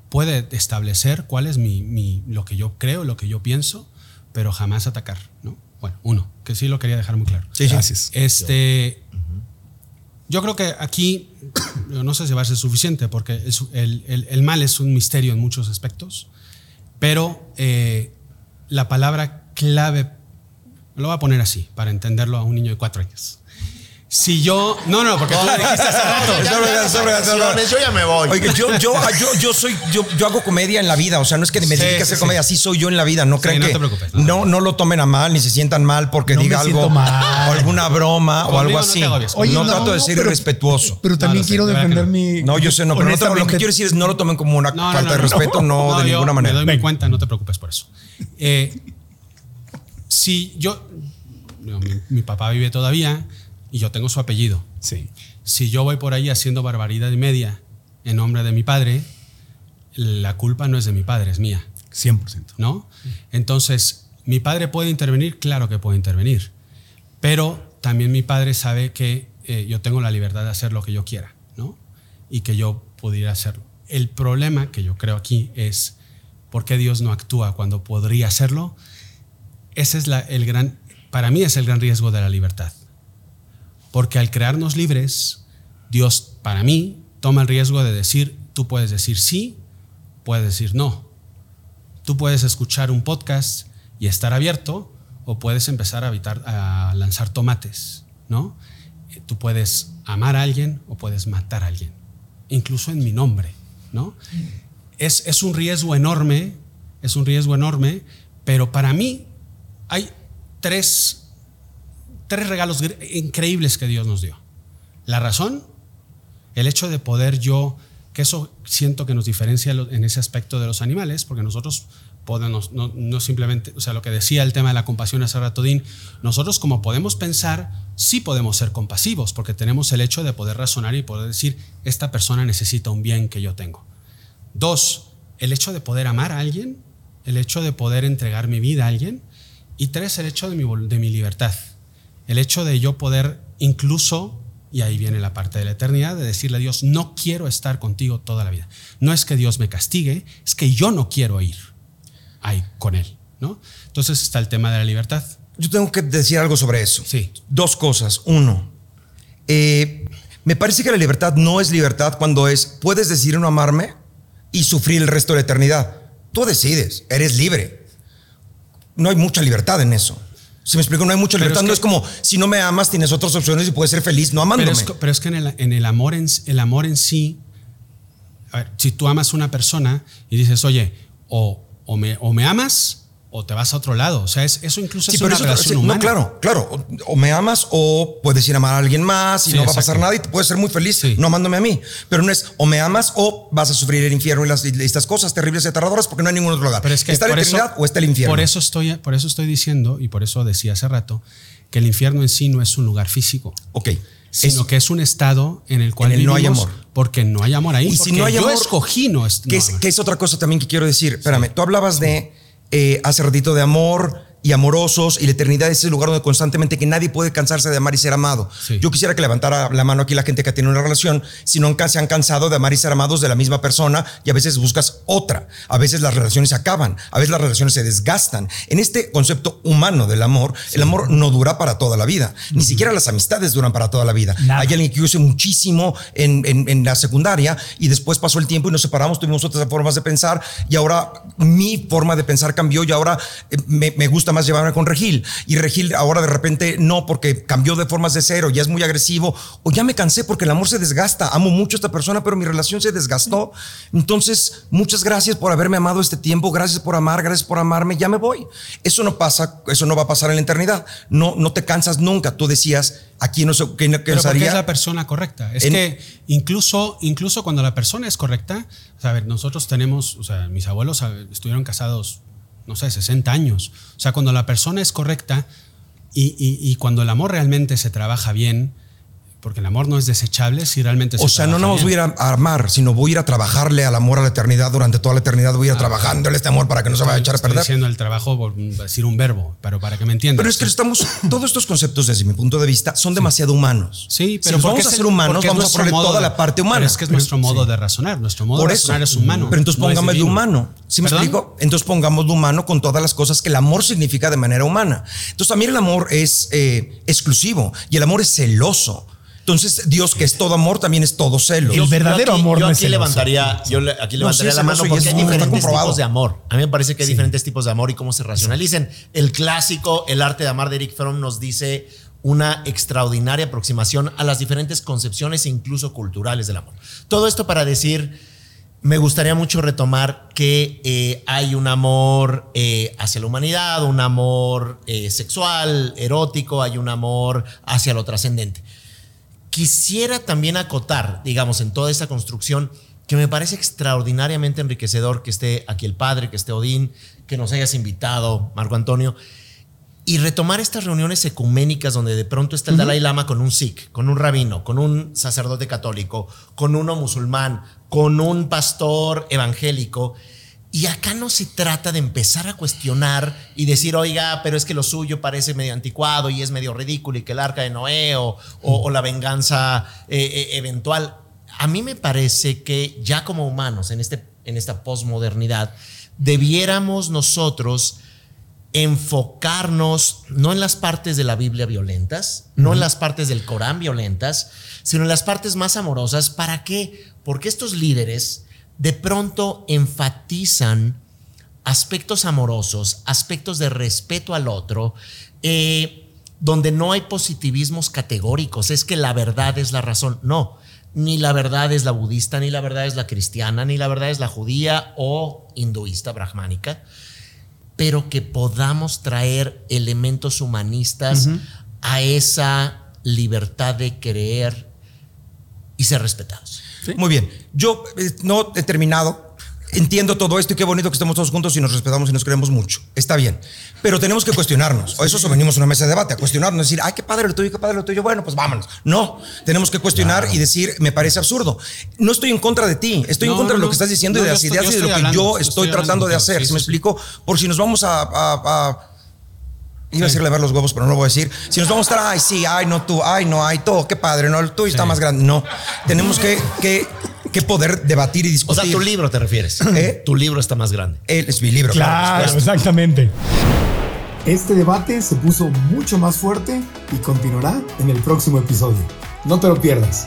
Puede establecer cuál es mi, mi- lo que yo creo, lo que yo pienso, pero jamás atacar. ¿no? Bueno, uno, que sí lo quería dejar muy claro. Sí. Gracias. Este, yo creo que aquí, no sé si va a ser suficiente, porque es- el, el- el mal es un misterio en muchos aspectos, pero eh, la palabra clave, lo voy a poner así, para entenderlo a un niño de cuatro años. Si yo, no, no, porque tú lo dijiste hace rato. Yo ya me voy. Oiga, yo, yo, yo, yo soy, yo, yo hago comedia en la vida. O sea, no es que me Sí, dedique a sí, hacer sí. comedia, así soy yo en la vida. No crean no que te preocupes, no. no, no lo tomen a mal, ni se sientan mal porque No me diga algo mal. o alguna broma o algo así. Oye, no, no, trato de ser pero- irrespetuoso. Pero también quiero defender mi. No, yo sé, no, pero no te- lo que quiero decir es no lo tomen como una falta de respeto, no, de ninguna Me manera. doy mi Venga. cuenta, no te preocupes por eso. Eh, si yo, mi papá vive todavía y yo tengo su apellido. Sí. Si yo voy por ahí haciendo barbaridad y media en nombre de mi padre, la culpa no es de mi padre, es mía. 100%. ¿no? Entonces, ¿mi padre puede intervenir? Claro que puede intervenir. Pero también mi padre sabe que eh, yo tengo la libertad de hacer lo que yo quiera, ¿no? Y que yo pudiera hacerlo. El problema que yo creo aquí es por qué Dios no actúa cuando podría hacerlo. Ese es la- el gran, para mí es el gran riesgo de la libertad. Porque al crearnos libres, Dios, para mí, toma el riesgo de decir, tú puedes decir sí, puedes decir no. Tú puedes escuchar un podcast y estar abierto o puedes empezar a, lanzar tomates, ¿no? Tú puedes amar a alguien o puedes matar a alguien, incluso en mi nombre, ¿no? Es, es un riesgo enorme, es un riesgo enorme, pero para mí hay tres, tres regalos increíbles que Dios nos dio. La razón, el hecho de poder yo, que eso siento que nos diferencia en ese aspecto de los animales, porque nosotros podemos, no, simplemente, o sea, lo que decía el tema de la compasión hace rato, Dean, nosotros como podemos pensar, sí podemos ser compasivos, porque tenemos el hecho de poder razonar y poder decir, esta persona necesita un bien que yo tengo. Dos, el hecho de poder amar a alguien, el hecho de poder entregar mi vida a alguien. Y tres, el hecho de mi libertad. El hecho de yo poder incluso, y ahí viene la parte de la eternidad, de decirle a Dios, no quiero estar contigo toda la vida. No es que Dios me castigue, es que yo no quiero ir ahí con Él. ¿no? Entonces está el tema de la libertad. Yo tengo que decir algo sobre eso. Sí. Dos cosas. Uno, eh, me parece que la libertad no es libertad cuando es, puedes decidir no amarme y sufrir el resto de la eternidad. Tú decides, eres libre. No hay mucha libertad en eso. Si me explico, no hay mucha Pero libertad. es no es como si no me amas, tienes otras opciones y puedes ser feliz no amándome. Pero es, pero es que en el, en el amor en, el amor en sí, a ver, si tú amas a una persona y dices, oye, o, o, me, o me amas o te vas a otro lado. O sea, es, eso incluso Sí, es pero una eso- relación sí, no, humana. claro, claro. O, o me amas o puedes ir a amar a alguien más y Sí, no va a pasar nada y te puedes ser muy feliz no amándome a mí. Pero no es o me amas o vas a sufrir el infierno y, las, y estas cosas terribles y aterradoras porque no hay ningún otro lugar. Pero es que está la eternidad eso, o está el infierno. Por eso, estoy, por eso estoy diciendo, y por eso decía hace rato, que el infierno en sí no es un lugar físico, Ok. sino Es- que es un estado en el cual En el no hay amor. Porque no hay amor ahí. Y si no hay yo amor, escogí no, es, ¿Qué no es, qué es otra cosa también que quiero decir? Espérame, tú hablabas de eh, hace ratito de amor y amorosos y la eternidad es ese lugar donde constantemente que nadie puede cansarse de amar y ser amado. Sí. Yo quisiera que levantara la mano aquí la gente que tiene una relación, si no han- se han cansado de amar y ser amados de la misma persona y a veces buscas otra. A veces las relaciones se acaban, a veces las relaciones se desgastan. En este concepto humano del amor, el amor no dura para toda la vida. Ni siquiera las amistades duran para toda la vida. Nada. Hay alguien que yo muchísimo en, en- en la secundaria y después pasó el tiempo y nos separamos, tuvimos otras formas de pensar y ahora mi forma de pensar cambió y ahora eh, me, me gusta gusta más llevarme con Regil. Y Regil ahora de repente no, porque cambió de formas de cero, ya es muy agresivo, o ya me cansé porque el amor se desgasta. Amo mucho a esta persona, pero mi relación se desgastó. Entonces, muchas gracias por haberme amado este tiempo, gracias por amar, gracias por amarme, ya me voy. Eso no pasa, eso no va a pasar en la eternidad. No, no te cansas nunca. Tú decías, aquí no sé qué Pero porque es la persona correcta. Es que incluso, incluso cuando la persona es correcta, o sea, a ver, nosotros tenemos, o sea, mis abuelos estuvieron casados, no sé, 60 años. O sea, cuando la persona es correcta y, y cuando el amor realmente se trabaja bien, porque el amor no es desechable si realmente O sea, no nos voy a ir a amar, sino voy a ir a trabajarle al amor a la eternidad durante toda la eternidad. Voy a ir ah, trabajándole este amor para que no se vaya a echar a perder. Estoy diciendo el trabajo, decir un verbo, pero para que me entiendan. Pero es que estamos, todos estos conceptos, desde mi punto de vista, son demasiado humanos. Sí, pero si vamos a ser humanos, vamos a poner toda la parte humana. es que es nuestro modo de razonar. Nuestro modo de razonar es humano. Pero entonces pongamos de humano. ¿Sí me explico? Entonces pongamos de humano con todas las cosas que el amor significa de manera humana. Entonces también el amor es eh, exclusivo y el amor es celoso. Entonces, Dios, que es todo amor, también es todo celo. El verdadero amor yo no aquí es levantaría, Yo aquí levantaría la mano porque hay diferentes tipos de amor. A mí me parece que hay diferentes tipos de amor y cómo se racionalicen. El clásico, El arte de amar de Eric Fromm nos dice una extraordinaria aproximación a las diferentes concepciones e incluso culturales del amor. Todo esto para decir, me gustaría mucho retomar que eh, hay un amor eh, hacia la humanidad, un amor eh, sexual, erótico, hay un amor hacia lo trascendente. Quisiera también acotar, digamos, en toda esta construcción, que me parece extraordinariamente enriquecedor que esté aquí el padre, que esté Odín, que nos hayas invitado, Marco Antonio, y retomar estas reuniones ecuménicas donde de pronto está el Dalai Lama con un sikh, con un rabino, con un sacerdote católico, con uno musulmán, con un pastor evangélico, y acá no se trata de empezar a cuestionar y decir, oiga, pero es que lo suyo parece medio anticuado y es medio ridículo y que el arca de Noé o, la venganza eh, eh, eventual. A mí me parece que ya como humanos en, este, en esta posmodernidad, debiéramos nosotros enfocarnos no en las partes de la Biblia violentas, no en las partes del Corán violentas, sino en las partes más amorosas. ¿Para qué? Porque estos líderes de pronto enfatizan aspectos amorosos, aspectos de respeto al otro, eh, donde no hay positivismos categóricos, es que la verdad es la razón. No, ni la verdad es la budista, ni la verdad es la cristiana, ni la verdad es la judía o hinduista, brahmánica, pero que podamos traer elementos humanistas a esa libertad de creer y ser respetados. Muy bien. Yo eh, no he terminado. Entiendo todo esto y qué bonito que estemos todos juntos y nos respetamos y nos queremos mucho. Está bien. Pero tenemos que cuestionarnos. O eso venimos a una mesa de debate, a cuestionarnos, decir, ay, qué padre lo tuyo, qué padre lo tuyo. Bueno, pues vámonos. No, tenemos que cuestionar y decir, me parece absurdo. No estoy en contra de ti, estoy en contra de lo que estás diciendo y de las ideas y de lo que yo estoy, tratando de hacer. si me explico? Por si nos vamos a Iba a decirle ver los huevos, pero no lo voy a decir. Si nos vamos a estar, ay, sí, ay, no tú, ay, no, ay, todo, qué padre, no, el tuyo está más grande. No, tenemos que, que, que, poder debatir y discutir. O sea, tu libro te refieres. <clears throat> ¿Eh? Tu libro está más grande. Él es mi libro. Claro, exactamente. Este debate se puso mucho más fuerte y continuará en el próximo episodio. No te lo pierdas.